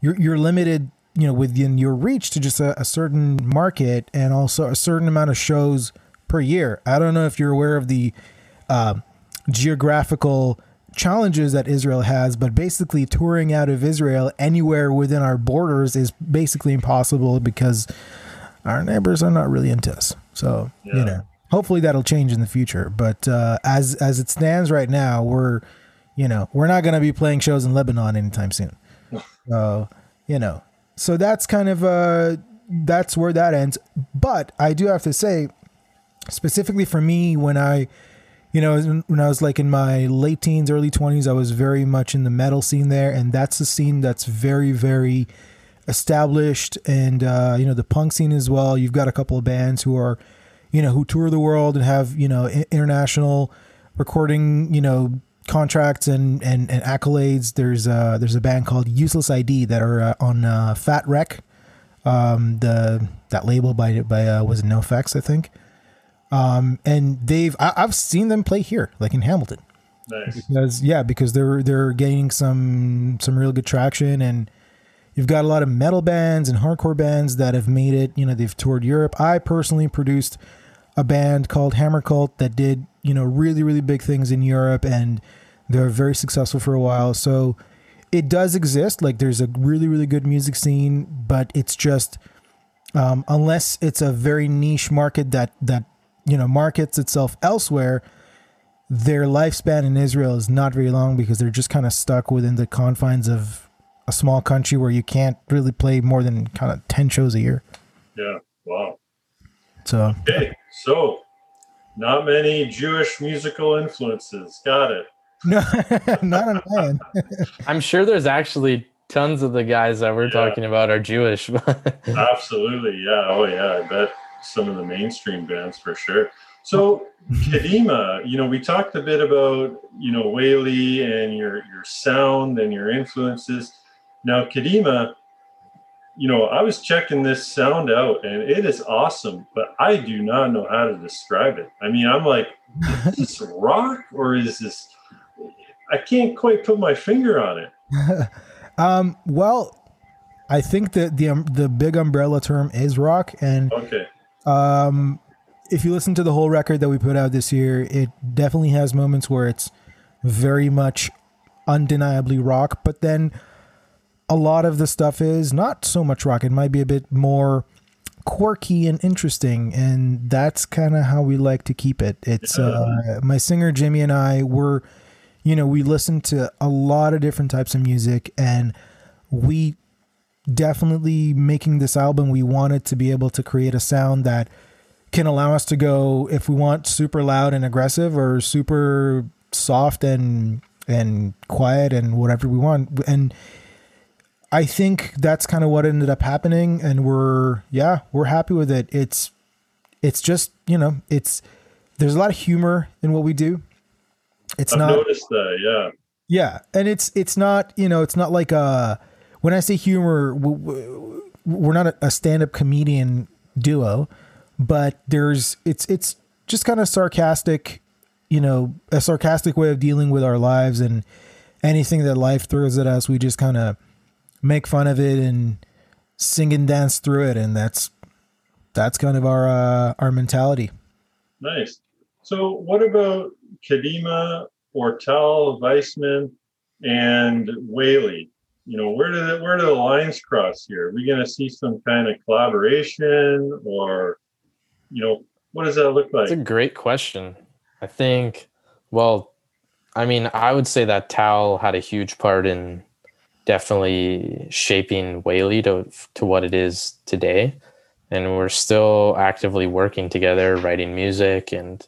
you're you're limited you know within your reach to just a, a certain market and also a certain amount of shows per year. I don't know if you're aware of the um geographical challenges that Israel has, but basically touring out of Israel anywhere within our borders is basically impossible because our neighbors are not really into us. So you know, hopefully that'll change in the future. But uh, as as it stands right now, we're you know we're not going to be playing shows in Lebanon anytime soon. So you know, so that's kind of uh that's where that ends. But I do have to say, specifically for me, when I you know, when I was like in my late teens, early 20s, I was very much in the metal scene there. And that's a scene that's very, very established. And, uh, you know, the punk scene as well. You've got a couple of bands who are, you know, who tour the world and have, you know, international recording, you know, contracts and, and, and accolades. There's a, there's a band called Useless ID that are uh, on uh, Fat Wreck, um, the that label by by uh, was it NoFX, I think. Um, and they've I, I've seen them play here, like in Hamilton. Nice. Because yeah, because they're they're gaining some some real good traction, and you've got a lot of metal bands and hardcore bands that have made it. You know, they've toured Europe. I personally produced a band called Hammer Cult that did you know really really big things in Europe, and they're very successful for a while. So it does exist. Like there's a really really good music scene, but it's just um, unless it's a very niche market that that you know markets itself elsewhere their lifespan in Israel is not very long because they're just kind of stuck within the confines of a small country where you can't really play more than kind of 10 shows a year. Yeah. Wow. So, Okay. So, not many Jewish musical influences. Got it. No, not on my end. I'm sure there's actually tons of the guys that we're Yeah. talking about are Jewish. but- Absolutely. Yeah. Oh, yeah. I bet some of the mainstream bands for sure. So, Kadima, you know, we talked a bit about, you know, Whaley and your your sound and your influences. Now, Kadima, you know, I was checking this sound out and it is awesome, but I do not know how to describe it. I mean, I'm like, is this rock or is this I can't quite put my finger on it. um, well, I think that the um, the big umbrella term is rock, and Okay. um, if you listen to the whole record that we put out this year, it definitely has moments where it's very much undeniably rock, but then a lot of the stuff is not so much rock. It might be a bit more quirky and interesting, and that's kind of how we like to keep it. It's uh, my singer Jimmy and I were, you know, we listen to a lot of different types of music, and we definitely making this album we wanted to be able to create a sound that can allow us to go if we want super loud and aggressive or super soft and and quiet and whatever we want. And i think that's kind of what ended up happening and we're yeah we're happy with it. It's it's just you know it's there's a lot of humor in what we do it's I've not noticed that. Yeah. yeah, and it's it's not you know it's not like a when I say humor, we're not a, a stand-up comedian duo, but there's it's it's just kind of sarcastic, you know, a sarcastic way of dealing with our lives and anything that life throws at us, we just kind of make fun of it and sing and dance through it, and that's that's kind of our uh, our mentality. Nice. So, what about Kadima, Ortel, Weissman, and Whaley? You know, where do the, where do the lines cross here? Are we going to see some kind of collaboration, or you know, what does that look like? That's a great question. I think, well, I mean, I would say that Tal had a huge part in definitely shaping Whaley to to what it is today, and we're still actively working together, writing music, and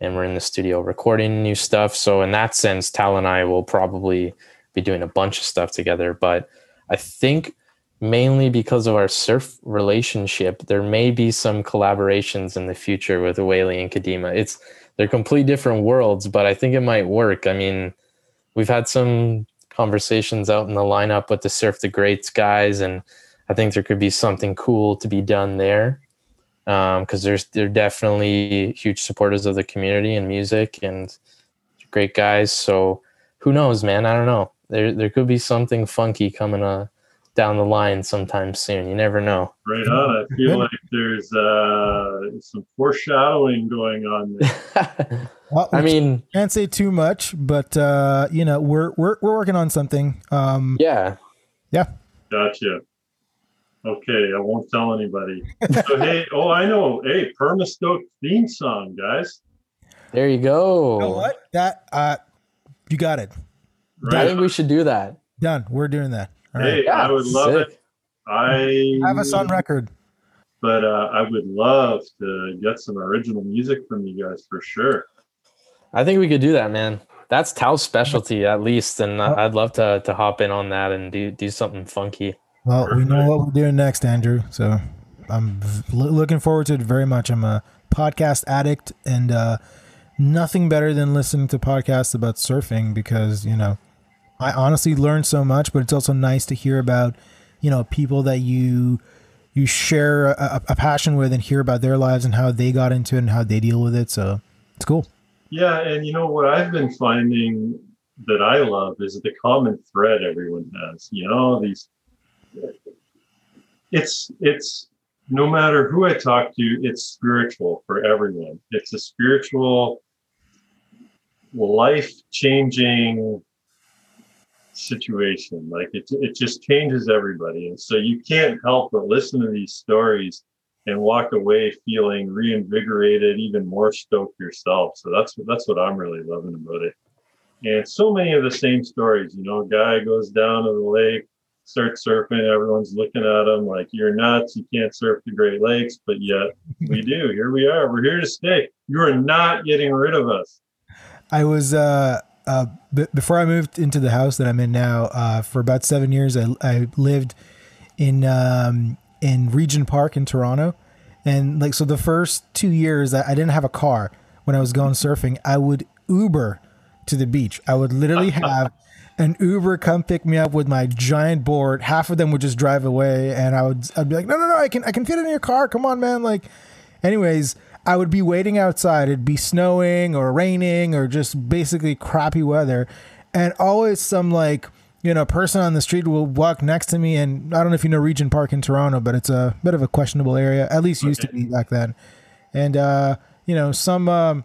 and we're in the studio recording new stuff. So in that sense, Tal and I will probably be doing a bunch of stuff together. But I think mainly because of our surf relationship, there may be some collaborations in the future with Whaley and Kadima. It's they're complete different worlds, but I think it might work. I mean, we've had some conversations out in the lineup with the Surf the Greats guys, and I think there could be something cool to be done there. Because there's they're definitely huge supporters of the community and music and great guys. So who knows, man? I don't know. There there could be something funky coming uh, down the line sometime soon. You never know. right on. I feel like there's uh, some foreshadowing going on there. Well, I mean, can't say too much, but uh, you know we're we're we're working on something. Um, yeah. yeah. Gotcha. Okay, I won't tell anybody. So hey, oh, I know. Hey, Permastoke theme song, guys. There you go. You know what? That uh, you got it. I think we should do that. Done. We're doing that. All right. Hey, I would love sick. it. I Have us on record. but uh, I would love to get some original music from you guys for sure. I think we could do that, man. That's Tal's specialty at least, and I'd love to to hop in on that and do do something funky. Well, we know what we're doing next, Andrew. So I'm v- looking forward to it very much. I'm a podcast addict, and uh, nothing better than listening to podcasts about surfing because you know I honestly learned so much. But it's also nice to hear about you know people that you you share a, a passion with and hear about their lives and how they got into it and how they deal with it. So it's cool. Yeah, and you know what I've been finding that I love is the common thread everyone has. You know, these it's it's no matter who I talk to, it's spiritual for everyone. It's a spiritual life changing situation. Like it it just changes everybody. And so you can't help but listen to these stories and walk away feeling reinvigorated, even more stoked yourself. So that's that's what I'm really loving about it. And so many of the same stories, you know, a guy goes down to the lake, starts surfing, everyone's looking at them like you're nuts, you can't surf the Great Lakes, but yet we do. Here we are. We're here to stay. You are not getting rid of us. I was uh, uh, b- before I moved into the house that I'm in now. Uh, for about seven years, I, I lived in um, in Regent Park in Toronto, and like so, the first two years I, I didn't have a car when I was going surfing. I would Uber to the beach. I would literally have an Uber come pick me up with my giant board. Half of them would just drive away, and I would I'd be like, no, no, no, I can I can fit in your car. Come on, man. Like, anyways, I would be waiting outside. It'd be snowing or raining or just basically crappy weather, and always some like you know person on the street will walk next to me. And I don't know if you know Regent Park in Toronto, but it's a bit of a questionable area. At least used to be back then. And uh, you know some. Um,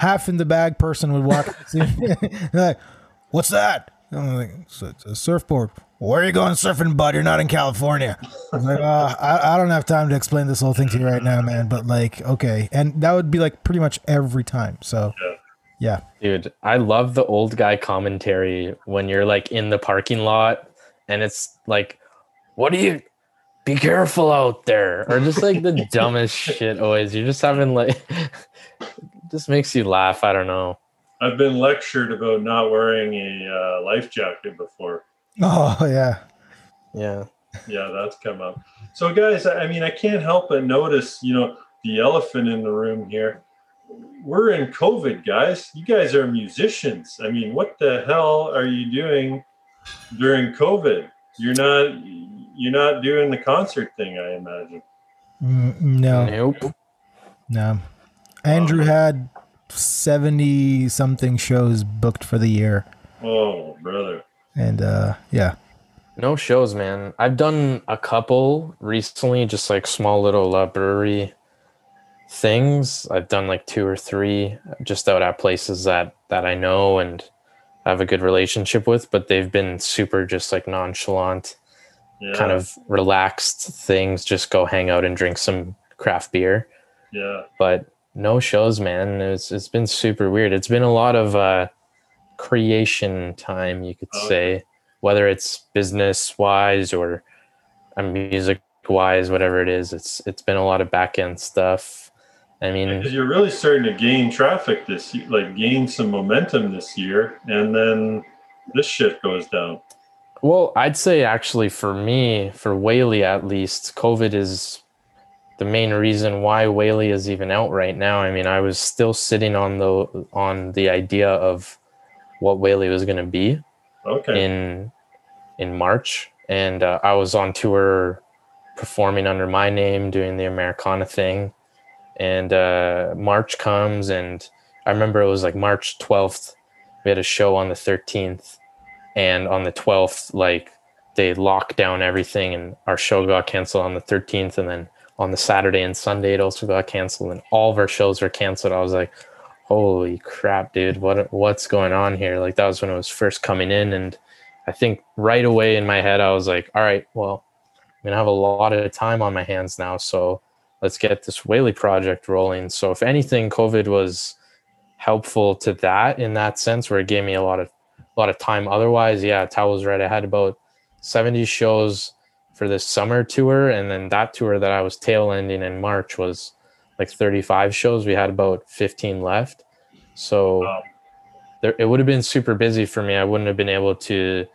half in the bag person would walk up to me, like, "What's that?" I'm like, "It's a, it's a surfboard." Where are you going surfing, bud? You're not in California. I was like, uh, I, I don't have time to explain this whole thing to you right now, man. But like, okay, and that would be like pretty much every time. So, yeah, Dude, I love the old guy commentary when you're like in the parking lot and it's like, what do you be careful out there? Or just like the dumbest shit always. You're just having like just makes you laugh. I don't know. I've been lectured about not wearing a uh, life jacket before. oh yeah, Yeah. yeah, that's come up. So, guys, I I mean, I can't help but notice, you know, the elephant in the room here. We're in COVID, guys. You guys are musicians. I mean, what the hell are you doing during COVID? You're not, you're not doing the concert thing, I imagine. Mm, no, Nope. no. Andrew had seventy something shows booked for the year, Oh, brother. and uh, yeah, No shows, man. I've done a couple recently, just like small little uh, brewery things. I've done like two or three just out at places that that I know and have a good relationship with, but they've been super just like nonchalant, Yeah. kind of relaxed things. Just go hang out and drink some craft beer. Yeah. But no shows, man. It's it's been super weird. It's been a lot of uh, creation time, you could Okay. say, whether it's business wise or uh, music wise, whatever it is. It's it's been a lot of back end stuff. I mean, you're really starting to gain traffic this year, like gain some momentum this year, and then this shit goes down. Well, I'd say actually for me, for Whaley at least, COVID is the main reason why Whaley is even out right now. I mean, I was still sitting on the on the idea of what Whaley was going to be Okay. in in March, and uh, I was on tour performing under my name, doing the Americana thing. And uh, March comes, and I remember it was like March twelfth. We had a show on the thirteenth, and on the twelfth, like they locked down everything, and our show got canceled on the thirteenth, and then on the Saturday and Sunday it also got canceled, and all of our shows were canceled. I was like, "Holy crap, dude! What what's going on here?" Like that was when it was first coming in, and I think right away in my head I was like, "All right, well, I'm gonna have a lot of time on my hands now, so let's get this Whaley project rolling." So if anything, COVID was helpful to that in that sense, where it gave me a lot of a lot of time. Otherwise, yeah, Tal was right. I had about 70 shows for this summer tour, and then that tour that I was tail ending in March was like 35 shows. We had about 15 left. So Wow. there, it would have been super busy for me. I wouldn't have been able to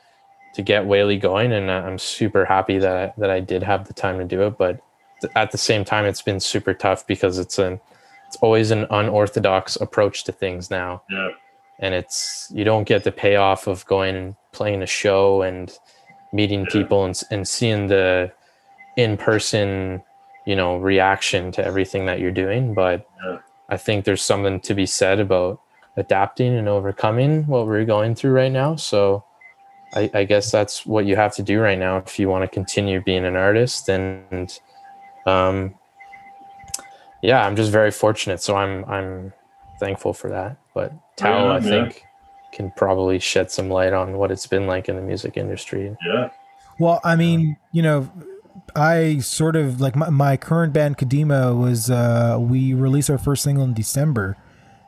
to get Whaley going, and I'm super happy that I, that I did have the time to do it. But th- at the same time, it's been super tough because it's an it's always an unorthodox approach to things now Yeah. and it's you don't get the payoff of going and playing a show and meeting Yeah. people and, and seeing the in-person you know reaction to everything that you're doing but Yeah. i think there's something to be said about adapting and overcoming what we're going through right now so I, I guess that's what you have to do right now if you want to continue being an artist and um yeah i'm just very fortunate so i'm i'm thankful for that but Tal Right i think can probably shed some light on what it's been like in the music industry Yeah. Well, I mean, you know, I sort of like my, my current band Kadima was uh we released our first single in December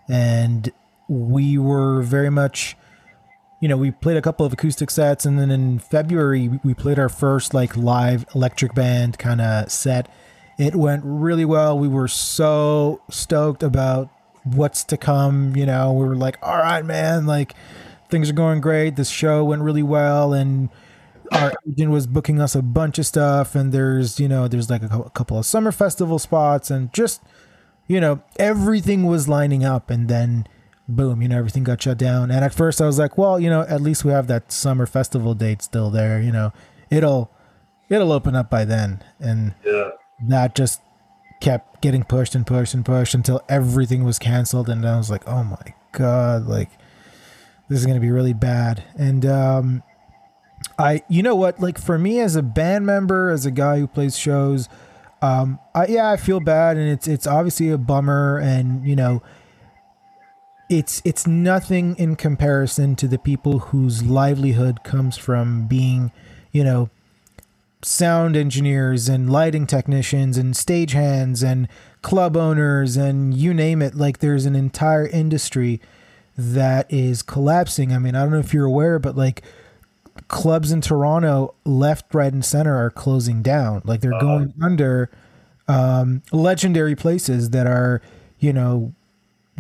and we were very much you know, we played a couple of acoustic sets and then in February we played our first like live electric band kind of set. It went really well. We were so stoked about what's to come, you know. We were like, "All right, man, like things are going great. This show went really well and our agent was booking us a bunch of stuff and there's you know there's like a, a couple of summer festival spots and just you know everything was lining up and then boom you know everything got shut down and at first i was like well you know at least we have that summer festival date still there you know it'll it'll open up by then and Yeah. that just kept getting pushed and pushed and pushed until everything was canceled and i was like oh my god like this is going to be really bad. And um i you know what like for me as a band member as a guy who plays shows um I, yeah i feel bad and it's it's obviously a bummer and you know it's it's nothing in comparison to the people whose livelihood comes from being you know sound engineers and lighting technicians and stagehands and club owners and you name it like there's an entire industry that is collapsing. I mean i don't know if you're aware but like clubs in toronto left right and center are closing down. Like they're going under um legendary places that are you know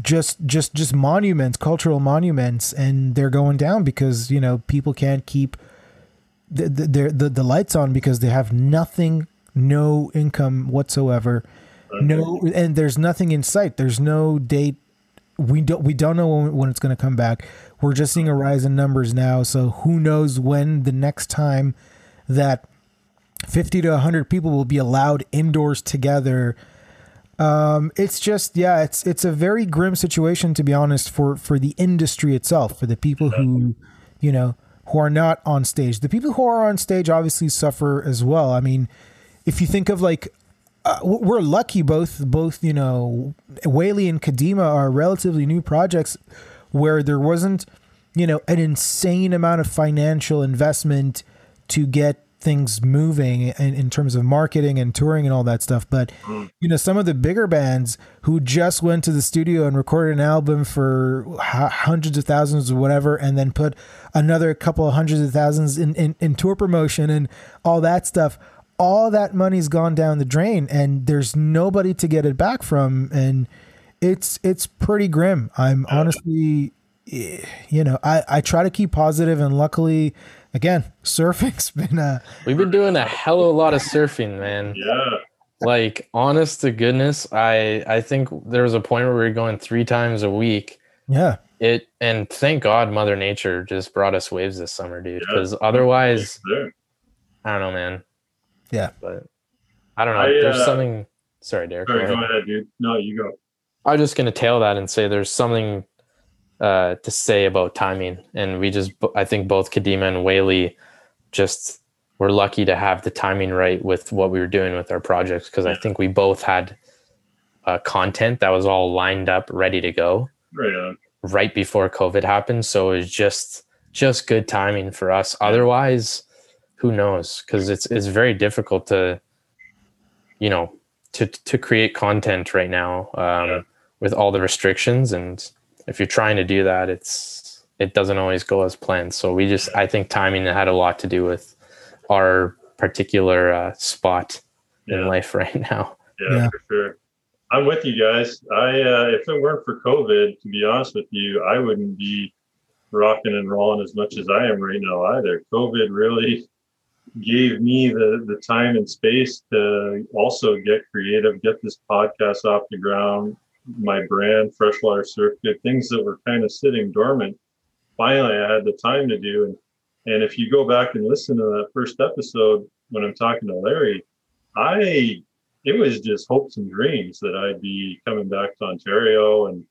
just just just monuments cultural monuments and they're going down because you know people can't keep the the, the, the lights on because they have nothing no income whatsoever. No and there's nothing in sight. There's no date. We don't we don't know when, when it's going to come back. We're just seeing a rise in numbers now so who knows when the next time that 50 to 100 people will be allowed indoors together. Um it's just yeah it's it's a very grim situation to be honest for for the industry itself for the people who you know who are not on stage. The people who are on stage obviously suffer as well. I mean if you think of like uh, we're lucky both both you know Whaley and Kadima are relatively new projects where there wasn't you know an insane amount of financial investment to get things moving in, in terms of marketing and touring and all that stuff but you know some of the bigger bands who just went to the studio and recorded an album for h- hundreds of thousands or whatever and then put another couple of hundreds of thousands in, in, in tour promotion and all that stuff all that money's gone down the drain and there's nobody to get it back from and it's it's pretty grim. I'm honestly eh, you know i i try to keep positive and luckily again surfing's been a we've been doing a hell of a lot of surfing man Yeah. like honest to goodness i i think there was a point where we were going three times a week yeah it and thank god mother nature just brought us waves this summer dude Yeah. because otherwise There. i don't know man Yeah. but i don't know I, there's uh, something sorry derek go ahead. go ahead, dude. No, you go. i was just going to tail that and say there's something uh to say about timing and we just i think both kadima and whaley just were lucky to have the timing right with what we were doing with our projects because i think we both had uh, content that was all lined up ready to go Right on. right before COVID happened. So it was just just good timing for us. Otherwise, who knows? Because it's it's very difficult to, you know, to to create content right now um, Yeah. with all the restrictions. And if you're trying to do that, it's it doesn't always go as planned. So we just I think timing had a lot to do with our particular uh, spot in life right now. Yeah, Yeah. for sure. I'm with you guys. I uh, if it weren't for COVID, to be honest with you, I wouldn't be rocking and rolling as much as I am right now either. COVID really gave me the the time and space to also get creative, get this podcast off the ground, my brand, Freshwater Good, things that were kind of sitting dormant. Finally, I had the time to do. And and if you go back and listen to that first episode when I'm talking to Larry, I it was just hopes and dreams that I'd be coming back to Ontario and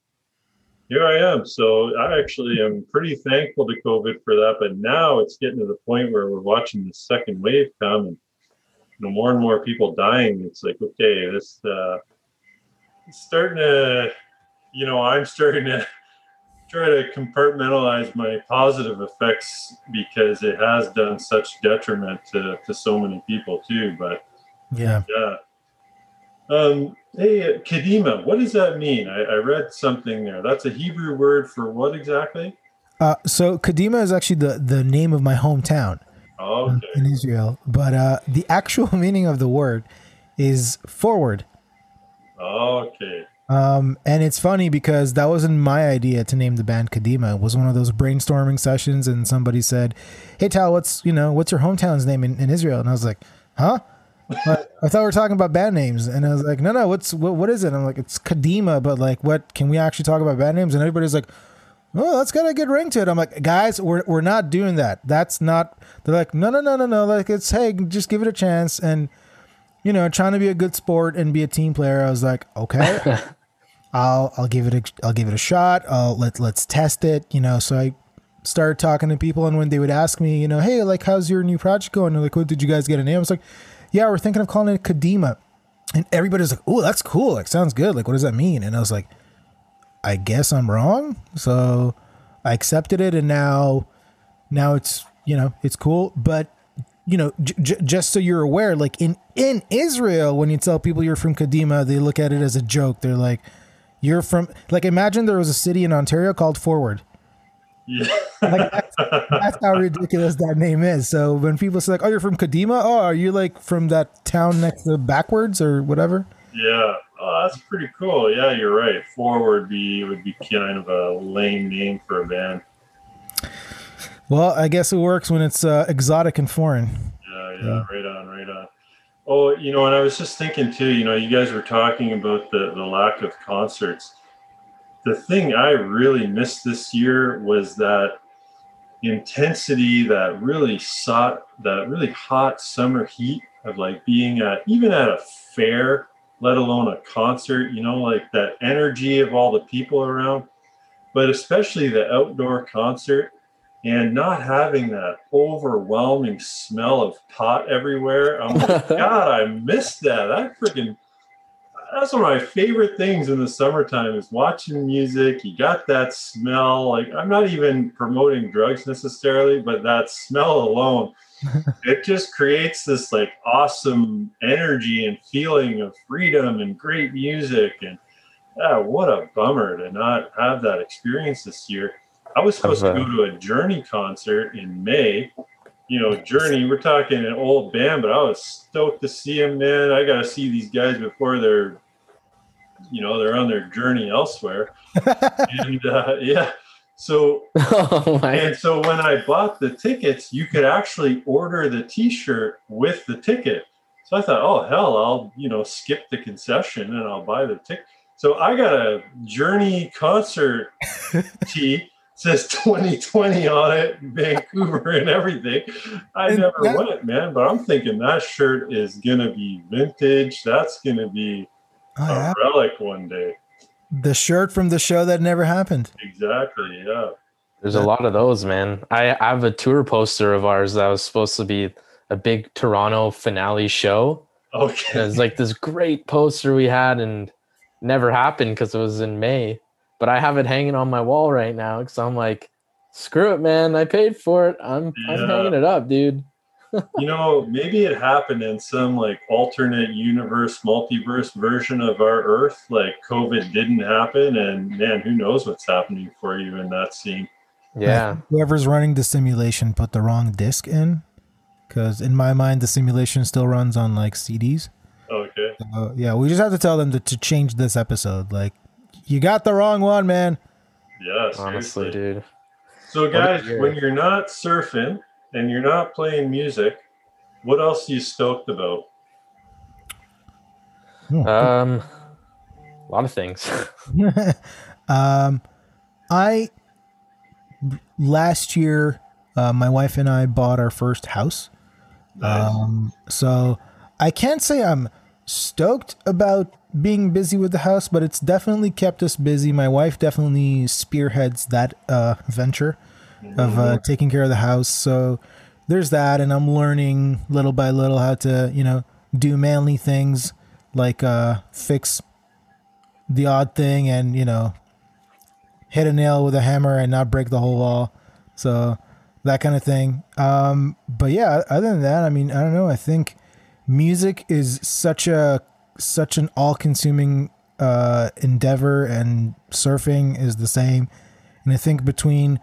here I am. So I actually am pretty thankful to COVID for that. But now it's getting to the point where we're watching the second wave come and you know, more and more people dying. It's like, okay, this uh starting to you know, I'm starting to try to compartmentalize my positive effects because it has done such detriment to, to so many people too. But Yeah. yeah. Um, hey, Kadima, what does that mean? I, I read something there. That's a Hebrew word for what exactly? Uh, so Kadima is actually the the name of my hometown Oh, okay. in Israel, but uh, the actual meaning of the word is forward. Okay. Um, and it's funny because that wasn't my idea to name the band Kadima. It was one of those brainstorming sessions, and somebody said, "Hey, Tal, what's you know what's your hometown's name in, in Israel?" And I was like, "Huh." But I thought we were talking about band names, and I was like, "No, no, what's what? What is it?" I'm like, "It's Kadima," but like, what? Can we actually talk about band names? And everybody's like, "Oh, that's got a good ring to it." I'm like, "Guys, we're we're not doing that. That's not." They're like, "No, no, no, no, no. Like, it's hey, just give it a chance." And you know, trying to be a good sport and be a team player, I was like, "Okay." I'll I'll give it a I'll give it a shot. I'll let let's test it. You know, so I started talking to people, and when they would ask me, you know, hey, like, how's your new project going? They're like, what did you guys get a name? I was like, yeah, we're thinking of calling it Kadima, and everybody's like, oh, that's cool. Like, sounds good. Like, what does that mean? And I was like, I guess I'm wrong. So I accepted it, and now now it's you know it's cool, but. You know, j- j- just so you're aware, like in in Israel, when you tell people you're from Kadima, they look at it as a joke. They're like, you're from like imagine there was a city in Ontario called Forward. Yeah. Like that's, that's how ridiculous that name is. So when people say like, "Oh, you're from Kadima," oh, are you like from that town next to backwards or whatever? yeah. Oh, that's pretty cool. Yeah, you're right. Forward be would be kind of a lame name for a band. Well, I guess it works when it's uh, exotic and foreign. Yeah, yeah, right on, right on. Oh, you know, and I was just thinking too, you know, you guys were talking about the, the lack of concerts. The thing I really missed this year was that intensity, that really sought, that really hot summer heat of like being at even at a fair, let alone a concert, you know, like that energy of all the people around, but especially the outdoor concert and not having that overwhelming smell of pot everywhere. I'm like, God, I missed that. I freaking that's one of my favorite things in the summertime is watching music. You got that smell. Like I'm not even promoting drugs necessarily, but that smell alone, it just creates this like awesome energy and feeling of freedom and great music. And yeah, what a bummer to not have that experience this year. I was supposed to Of, uh, go to a Journey concert in May. You know, Journey, we're talking an old band, but I was stoked to see them, man. I got to see these guys before they're, you know, they're on their journey elsewhere. and uh, yeah, so oh and so when I bought the tickets, you could actually order the T-shirt with the ticket. So I thought, oh hell, I'll you know skip the concession and I'll buy the ticket. So I got a Journey concert tee says 2020 on it, Vancouver and everything. I And never that- went, man, but I'm thinking that shirt is gonna be vintage. That's gonna be Oh, a yeah. relic one day. The shirt from the show that never happened. Exactly. Yeah. There's a lot of those, man. I, I have a tour poster of ours that was supposed to be a big Toronto finale show. And Okay. it's like this great poster we had and never happened because it was in May. But I have it hanging on my wall right now because I'm like, screw it, man. I paid for it. I'm I'm hanging it up, dude. you know, maybe it happened in some like alternate universe, multiverse version of our Earth. Like COVID didn't happen, and man, who knows what's happening for you in that scene? Yeah. Whoever's running the simulation put the wrong disc in. Because in my mind, the simulation still runs on like CDs. Okay. So, yeah, we just have to tell them to, to change this episode. Like, you got the wrong one, man. Yeah, Honestly, seriously. dude. So, guys, year. when you're not surfing and you're not playing music, what else are you stoked about? Um, a lot of things. um, I last year, uh, my wife and I bought our first house. Nice. Um, so I can't say I'm stoked about being busy with the house, but it's definitely kept us busy. My wife definitely spearheads that uh, venture of uh, taking care of the house. So there's that, and I'm learning little by little how to, you know, do manly things like uh, fix the odd thing and you know hit a nail with a hammer and not break the whole wall. So that kind of thing. Um, but yeah, other than that, I mean, I don't know. I think music is such a such an all-consuming uh, endeavor, and surfing is the same. And I think between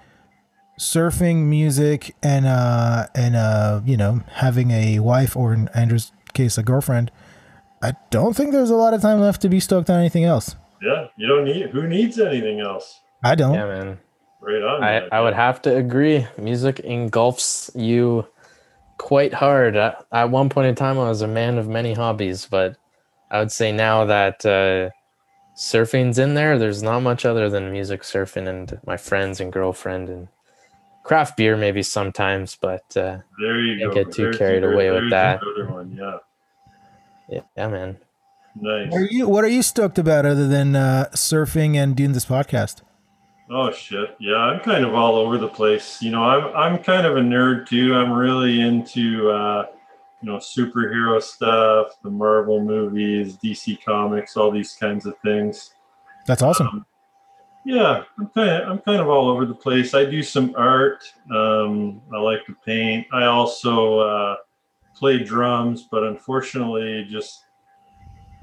surfing, music, and uh, and uh, you know, having a wife or in Andrew's case, a girlfriend, I don't think there's a lot of time left to be stoked on anything else. Yeah, you don't need. Who needs anything else? I don't. yeah, man. Right on. I, man. I would have to agree. Music engulfs you quite hard. At, at one point in time, I was a man of many hobbies, but I would say now that uh, surfing's in there, there's not much other than music, surfing, and my friends and girlfriend and craft beer maybe sometimes. But uh, there you Can't go. get too There's carried your- away with that. one. Yeah, yeah, yeah, man. nice. What are you What are you stoked about other than uh, surfing and doing this podcast? Oh shit. Yeah, I'm kind of all over the place. You know, I'm I'm kind of a nerd too. I'm really into uh, you know, superhero stuff, the Marvel movies, DC comics, all these kinds of things. That's awesome. Um, yeah, I'm kind of I'm kind of all over the place. I do some art. Um, I like to paint. I also uh, play drums, but unfortunately, just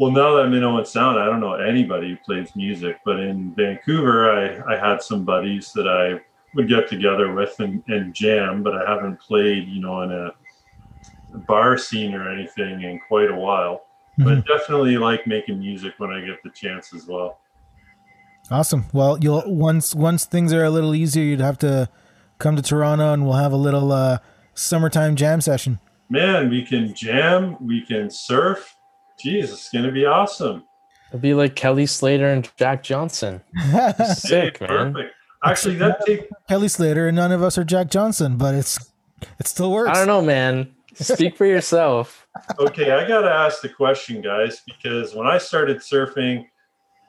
well, now that I'm in Owen Sound, I don't know anybody who plays music. But in Vancouver, I I had some buddies that I would get together with and, and jam, but I haven't played, you know, in a bar scene or anything in quite a while. But definitely like making music when I get the chance as well. Awesome. Well, you'll once once things are a little easier, you'd have to come to Toronto, and we'll have a little uh, summertime jam session. man, we can jam, we can surf. Jeez, it's gonna be awesome. It'd be like Kelly Slater and Jack Johnson. Sick, Hey, man. Perfect. Actually, that take Kelly Slater, and none of us are Jack Johnson, but it's it still works. I don't know, man. Speak for yourself. okay. I gotta ask the question, guys, because when I started surfing,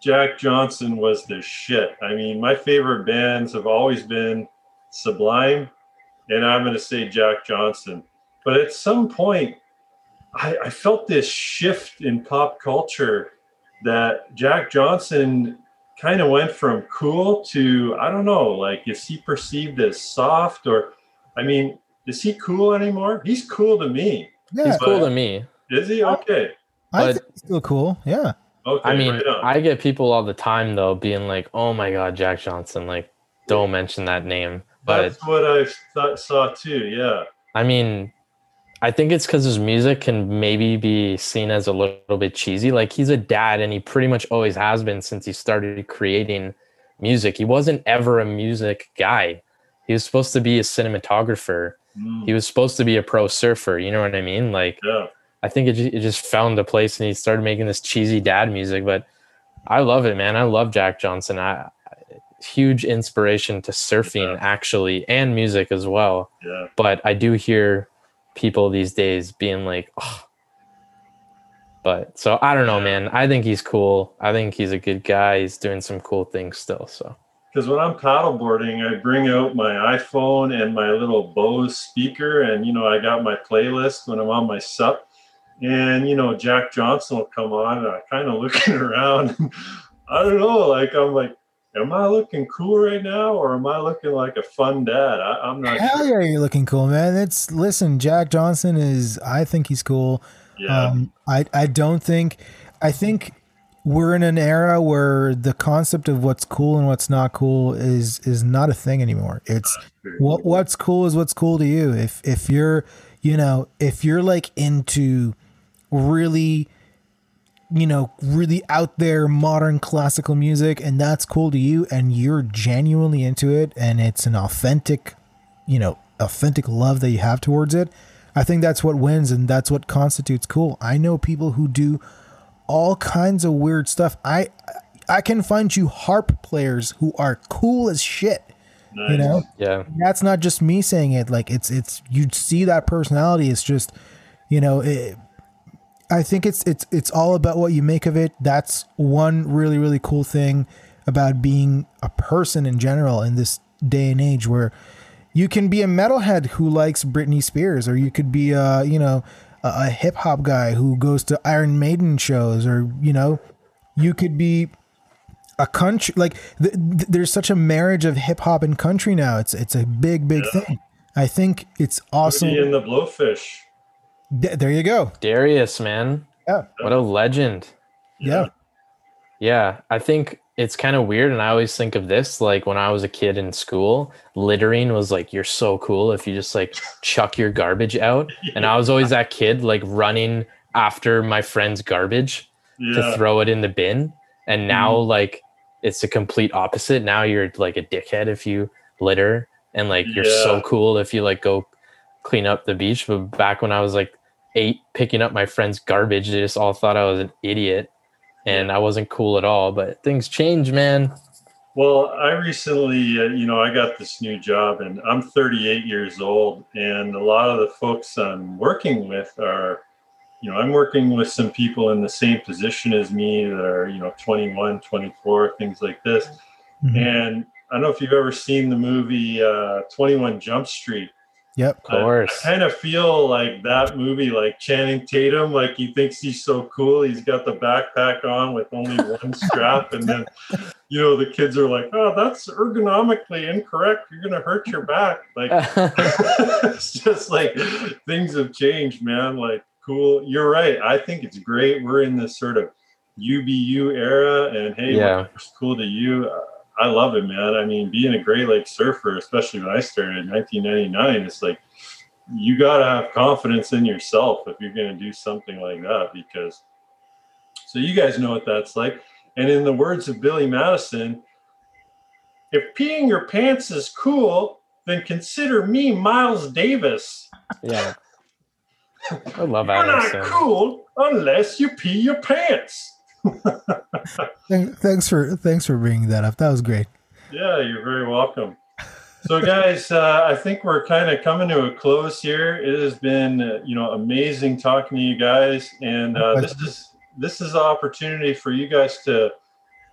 Jack Johnson was the shit. I mean, my favorite bands have always been Sublime, and I'm gonna say Jack Johnson. But at some point, I, I felt this shift in pop culture that Jack Johnson kind of went from cool to I don't know, like is he perceived as soft or I mean, is he cool anymore? He's cool to me. Yeah, He's cool to me. Is he? Okay. I but- think it's still cool. Yeah. Okay. I mean, right. I get people all the time though being like, "Oh my god, Jack Johnson!" Like, don't mention that name. But That's what I th- saw too. Yeah. I mean, I think it's because his music can maybe be seen as a little bit cheesy. Like he's a dad, and he pretty much always has been since he started creating music. He wasn't ever a music guy. He was supposed to be a cinematographer. Mm, He was supposed to be a pro surfer. You know what I mean? Like, yeah. I think it, it just found a place and he started making this cheesy dad music. But I love it, man. I love Jack Johnson. I huge inspiration to surfing Yeah. actually and music as well. Yeah. But I do hear people these days being like, oh. But so I don't know, man. I think he's cool. I think he's a good guy. He's doing some cool things still. So Because when I'm paddleboarding, I bring out my iPhone and my little Bose speaker, and you know, I got my playlist when I'm on my sup. And you know, Jack Johnson will come on, and I'm kind of looking around. I don't know, like I'm like, am I looking cool right now, or am I looking like a fun dad? I, I'm not Hell sure. yeah, you're looking cool, man. It's listen, Jack Johnson is. I think he's cool. Yeah, Um, I I don't think. I think we're in an era where the concept of what's cool and what's not cool is is not a thing anymore. It's what what's cool is what's cool to you. If if you're you know if you're like into really you know, really out there modern classical music and that's cool to you and you're genuinely into it and it's an authentic, you know, authentic love that you have towards it, I think that's what wins and that's what constitutes cool. I know people who do all kinds of weird stuff. I I can find you harp players who are cool as shit. You know? Yeah. that's not just me saying it like it's it's you see that personality it's just you know it, i think it's it's it's all about what you make of it that's one really really cool thing about being a person in general in this day and age where you can be a metalhead who likes Britney Spears or you could be a you know a, a hip hop guy who goes to Iron Maiden shows or you know you could be a country like th- th- there's such a marriage of hip hop and country now. It's it's a big big thing. I think it's awesome. And the Blowfish. Th- there you go. Darius, man. Yeah. What a legend. Yeah. Yeah, I think it's kind of weird. And I always think of this like when I was a kid in school, littering was like, you're so cool if you just like chuck your garbage out. And I was always that kid like running after my friend's garbage to throw it in the bin. And now, mm-hmm. like, it's the complete opposite. Now you're like a dickhead if you litter, and like you're so cool if you like go clean up the beach. But back when I was like eight, picking up my friend's garbage, they just all thought I was an idiot and I wasn't cool at all. But things change, man. Well, I recently, uh, you know, I got this new job and I'm 38 years old. And a lot of the folks I'm working with are, you know, I'm working with some people in the same position as me that are, you know, 21, 24, things like this. Mhm. And I don't know if you've ever seen the movie uh, 21 Jump Street. Yep. Of course. I kind of feel like that movie, like Channing Tatum, like he thinks he's so cool. He's got the backpack on with only one strap, and then, you know, the kids are like, "Oh, that's ergonomically incorrect. You're gonna hurt your back." Like, it's just like things have changed, man. Like, cool. You're right. I think it's great. We're in this sort of UBU era, and hey, Yeah. whatever's cool to you. I love it, man. I mean, being a Great Lake surfer, especially when I started in 1999, it's like you got to have confidence in yourself if you're going to do something like that because so you guys know what that's like. And in the words of Billy Madison, if peeing your pants is cool, then consider me Miles Davis. yeah. I love You're not cool unless you pee your pants. Thank- Thanks for thanks for bringing that up. That was great. Yeah, you're very welcome. So, guys, uh, I think we're kind of coming to a close here. It has been, uh, you know, amazing talking to you guys, and uh, this is this is an opportunity for you guys to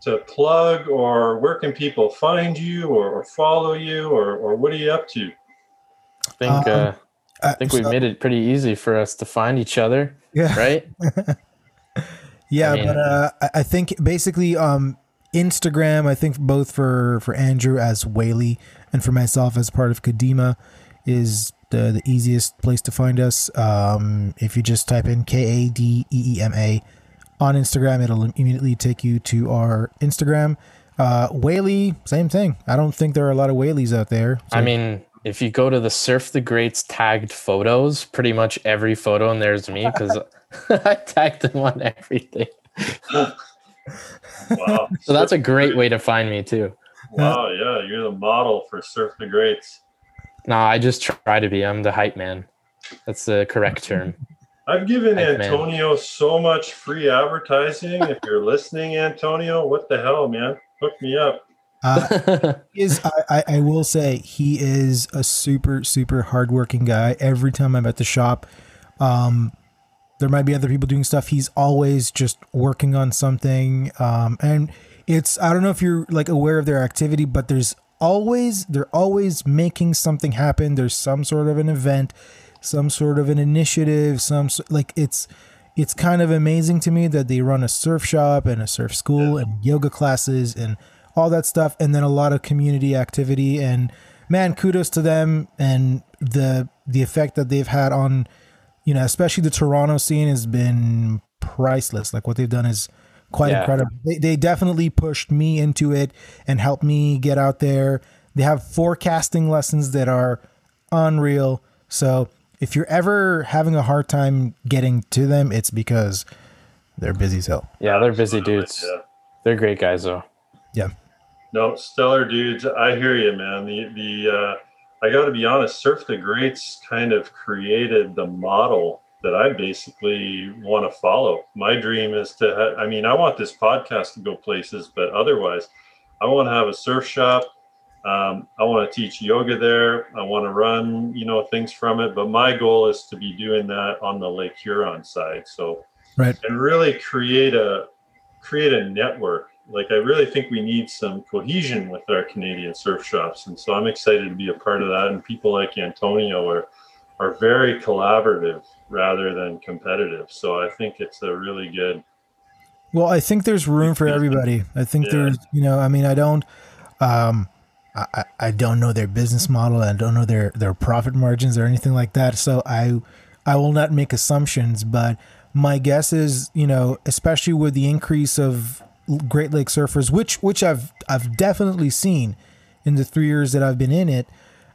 to plug or where can people find you or, or follow you or or what are you up to? I think, Um, uh, I think we've so- made it pretty easy for us to find each other, yeah. right? Yeah, I mean- but uh, I- think basically um, Instagram. I think both for for Andrew as Whaley and for myself as part of Kadima is the the easiest place to find us. Um, if you just type in K A D E E M A on Instagram, it'll immediately take you to our Instagram. Uh, Whaley, same thing. I don't think there are a lot of Whaleys out there. I mean, if you go to the Surf the Greats tagged photos, pretty much every photo and there's me because I tagged them on everything. Wow, So that's a great way to find me too. wow, yeah, you're the model for Surf the Greats. No, I just try to be. I'm the hype man. That's the correct term. I've given Thanks, man. Antonio so much free advertising. if you're listening, Antonio, what the hell, man? Hook me up. Uh, he is I, I, I will say he is a super super hardworking guy. Every time i'm at the shop um there might be other people doing stuff. He's always just working on something. Um and it's i don't know if you're like aware of their activity but there's always they're always making something happen. There's some sort of an event some sort of an initiative some like it's it's kind of amazing to me that they run a surf shop and a surf school and yoga classes and all that stuff and then a lot of community activity and man kudos to them and the the effect that they've had on you know especially the toronto scene has been priceless like what they've done is quite Yeah. incredible they, they definitely pushed me into it and helped me get out there they have forecasting lessons that are unreal so if you're ever having a hard time getting to them it's because they're busy as hell. Yeah, they're busy dudes. Yeah. They're great guys though. No, stellar dudes. I hear you, man. The the uh, I got to be honest. Surf the Greats kind of created the model that I basically want to follow. My dream is to. Ha- I mean, I want this podcast to go places, but otherwise, I want to have a surf shop. Um, I want to teach yoga there. I want to run, you know, things from it. But my goal is to be doing that on the Lake Huron side. So, Right. and really create a create a network. Like I really think we need some cohesion with our Canadian surf shops, and so I'm excited to be a part of that. And people like Antonio are are very collaborative rather than competitive. So I think it's a really good. Well, I think there's room for everybody. I think Yeah. there's, you know, I mean, I don't, um, I, I- don't know their business model. I don't know their their profit margins or anything like that. So I, I will not make assumptions. But my guess is, you know, especially with the increase of Great Lake surfers, which which I've I've definitely seen in the three years that I've been in it.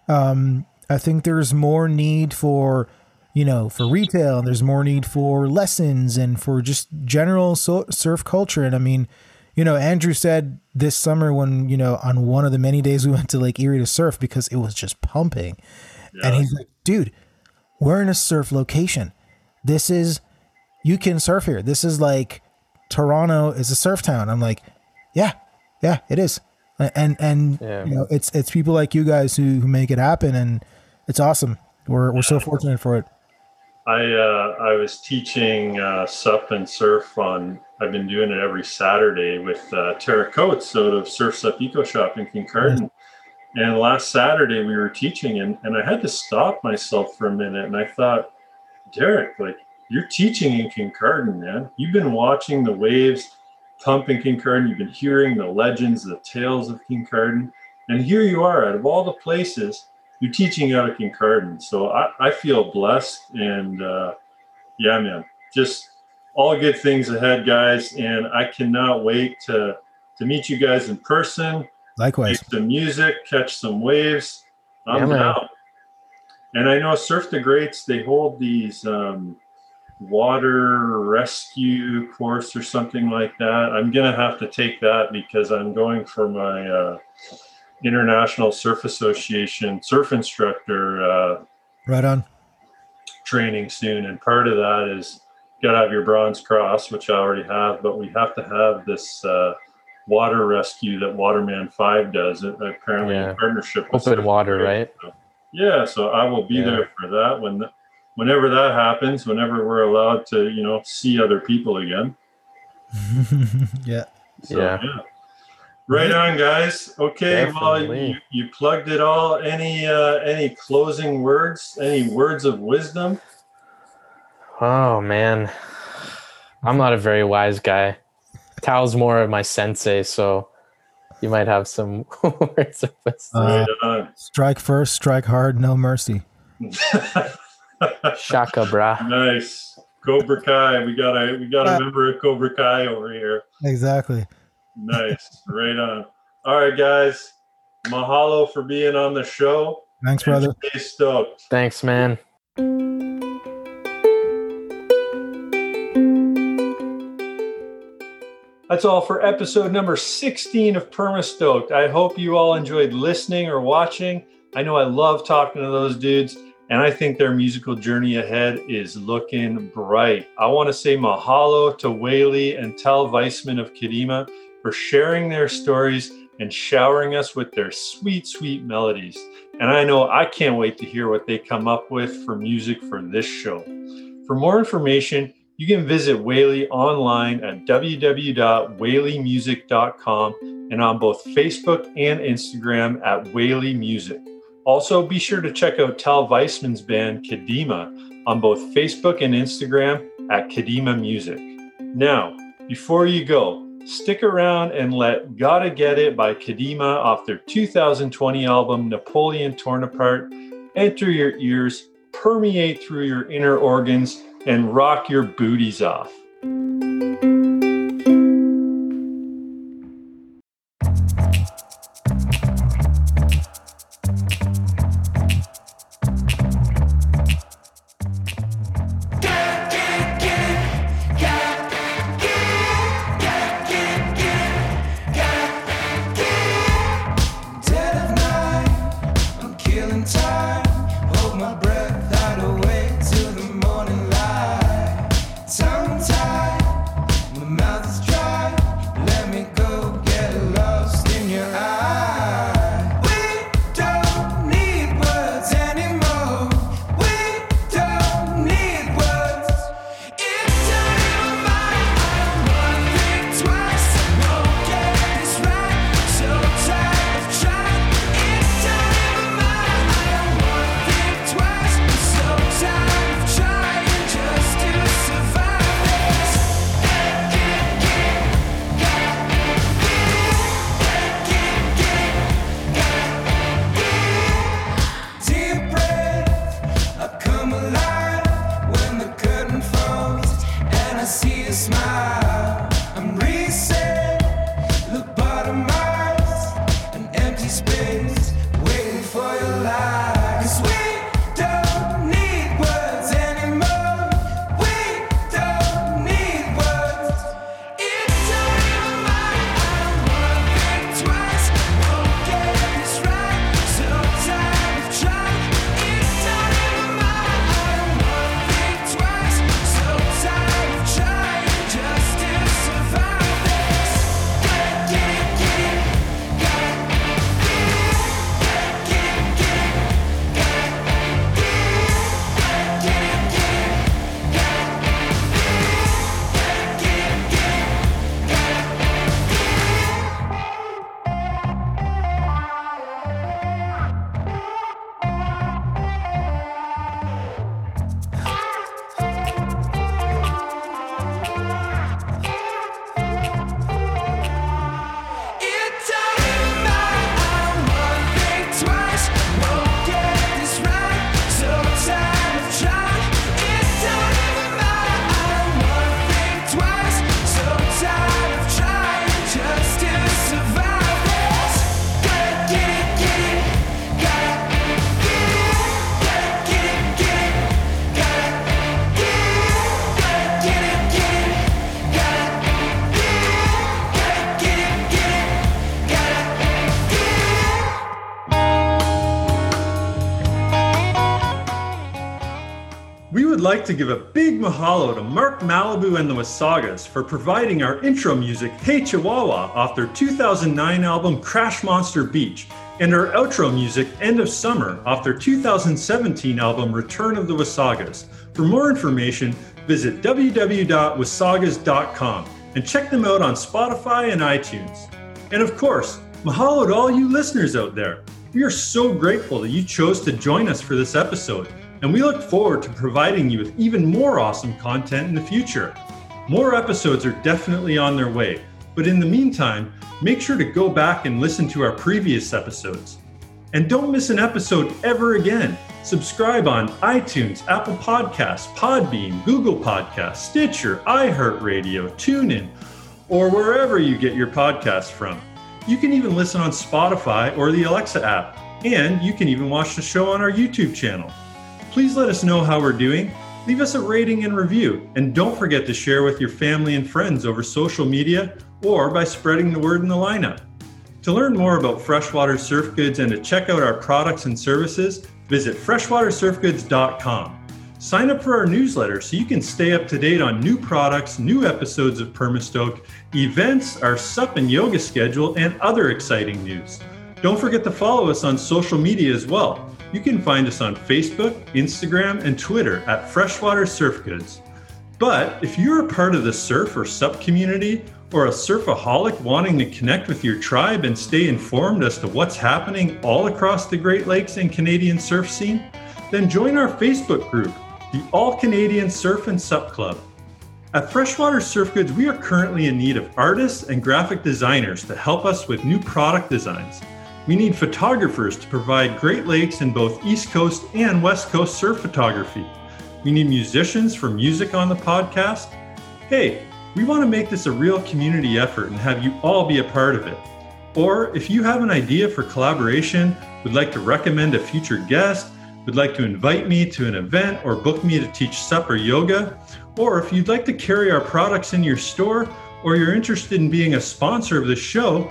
Um, I think there's more need for, you know, for retail, and there's more need for lessons and for just general so- surf culture. And I mean, you know, Andrew said this summer when you know on one of the many days we went to Lake Erie to surf because it was just pumping, and he's like, dude, we're in a surf location. This is you can surf here. This is like Toronto is a surf town. I'm like, yeah, yeah, it is. And and Yeah. you know, it's it's people like you guys who, who make it happen, and it's awesome. We're we're so fortunate for it. I uh, I was teaching uh, sup and surf on. I've been doing it every Saturday with uh, Tara Coates out of Surf Sup Eco Shop in Kincardine. And last Saturday we were teaching, and, and I had to stop myself for a minute, and I thought, Derek, like you're teaching in Kincardine, man. You've been watching the waves pump in Kincardine. You've been hearing the legends, the tales of Kincardine, and here you are, out of all the places, you're teaching out of Kincardine. So I, I feel blessed and uh, yeah, man, just all good things ahead, guys. And I cannot wait to to meet you guys in person, Likewise, make some music, catch some waves. I'm Yeah, man. down. And I know Surf the Greats, they hold these um, water rescue course or something like that. I'm gonna have to take that because I'm going for my uh, International Surf Association surf instructor uh, right on. training soon, and part of that is got to have your bronze cross, which I already have, but we have to have this uh, water rescue that Waterman Five does. Apparently, Yeah. in partnership with Open water, right? So, yeah, so I will be Yeah. there for that when, whenever that happens. Whenever we're allowed to, you know, see other people again. yeah. So, Yeah. Right on, guys. Okay, well, Definitely. you, you plugged it all. Any uh, any closing words? Any words of wisdom? Oh man, I'm not a very wise guy. Tal's more of my sensei, so you might have some words of wisdom. Uh, strike first, strike hard, no mercy. on. Shaka, brah. nice, Cobra Kai. We got a we got Uh, a member of Cobra Kai over here. Exactly. Nice, right on. All right, guys. Mahalo for being on the show. Thanks, brother. Stay stoked. Thanks, man. That's all for episode number 16 of Permastoked. I hope you all enjoyed listening or watching. I know I love talking to those dudes, and I think their musical journey ahead is looking bright. I want to say mahalo to Whaley and Tal Weissman of Kadima for sharing their stories and showering us with their sweet, sweet melodies. And I know I can't wait to hear what they come up with for music for this show. For more information, you can visit Whaley online at www.whaleymusic.com and on both Facebook and Instagram at Whaley Music. Also, be sure to check out Tal Weissman's band Kadima on both Facebook and Instagram at Kadima Music. Now, before you go, stick around and let Gotta Get It by Kadima off their 2020 album Napoleon Torn Apart enter your ears, permeate through your inner organs, and rock your booties off. Like to give a big mahalo to Mark Malibu and the Wasagas for providing our intro music, Hey Chihuahua, off their 2009 album Crash Monster Beach, and our outro music, End of Summer, off their 2017 album Return of the Wasagas. For more information, visit www.wasagas.com and check them out on Spotify and iTunes. And of course, mahalo to all you listeners out there. We are so grateful that you chose to join us for this episode and we look forward to providing you with even more awesome content in the future. More episodes are definitely on their way, but in the meantime, make sure to go back and listen to our previous episodes. And don't miss an episode ever again. Subscribe on iTunes, Apple Podcasts, Podbean, Google Podcasts, Stitcher, iHeartRadio, TuneIn, or wherever you get your podcasts from. You can even listen on Spotify or the Alexa app, and you can even watch the show on our YouTube channel. Please let us know how we're doing. Leave us a rating and review, and don't forget to share with your family and friends over social media or by spreading the word in the lineup. To learn more about Freshwater Surf Goods and to check out our products and services, visit freshwatersurfgoods.com. Sign up for our newsletter so you can stay up to date on new products, new episodes of Permastoke, events, our sup and yoga schedule, and other exciting news. Don't forget to follow us on social media as well. You can find us on Facebook, Instagram, and Twitter at Freshwater Surf Goods. But if you're a part of the surf or sup community, or a surfaholic wanting to connect with your tribe and stay informed as to what's happening all across the Great Lakes and Canadian surf scene, then join our Facebook group, the All Canadian Surf and Sup Club. At Freshwater Surf Goods, we are currently in need of artists and graphic designers to help us with new product designs. We need photographers to provide Great Lakes and both East Coast and West Coast surf photography. We need musicians for music on the podcast. Hey, we want to make this a real community effort and have you all be a part of it. Or if you have an idea for collaboration, would like to recommend a future guest, would like to invite me to an event or book me to teach sup or yoga, or if you'd like to carry our products in your store, or you're interested in being a sponsor of the show,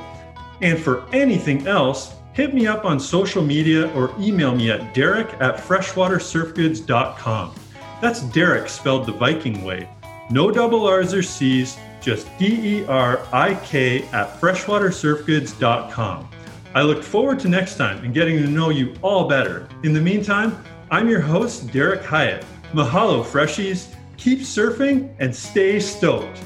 and for anything else, hit me up on social media or email me at derik at freshwatersurfgoods.com. That's Derik spelled the Viking way. No double R's or C's, just D E R I K at freshwatersurfgoods.com. I look forward to next time and getting to know you all better. In the meantime, I'm your host, Derik Hyatt. Mahalo, freshies. Keep surfing and stay stoked.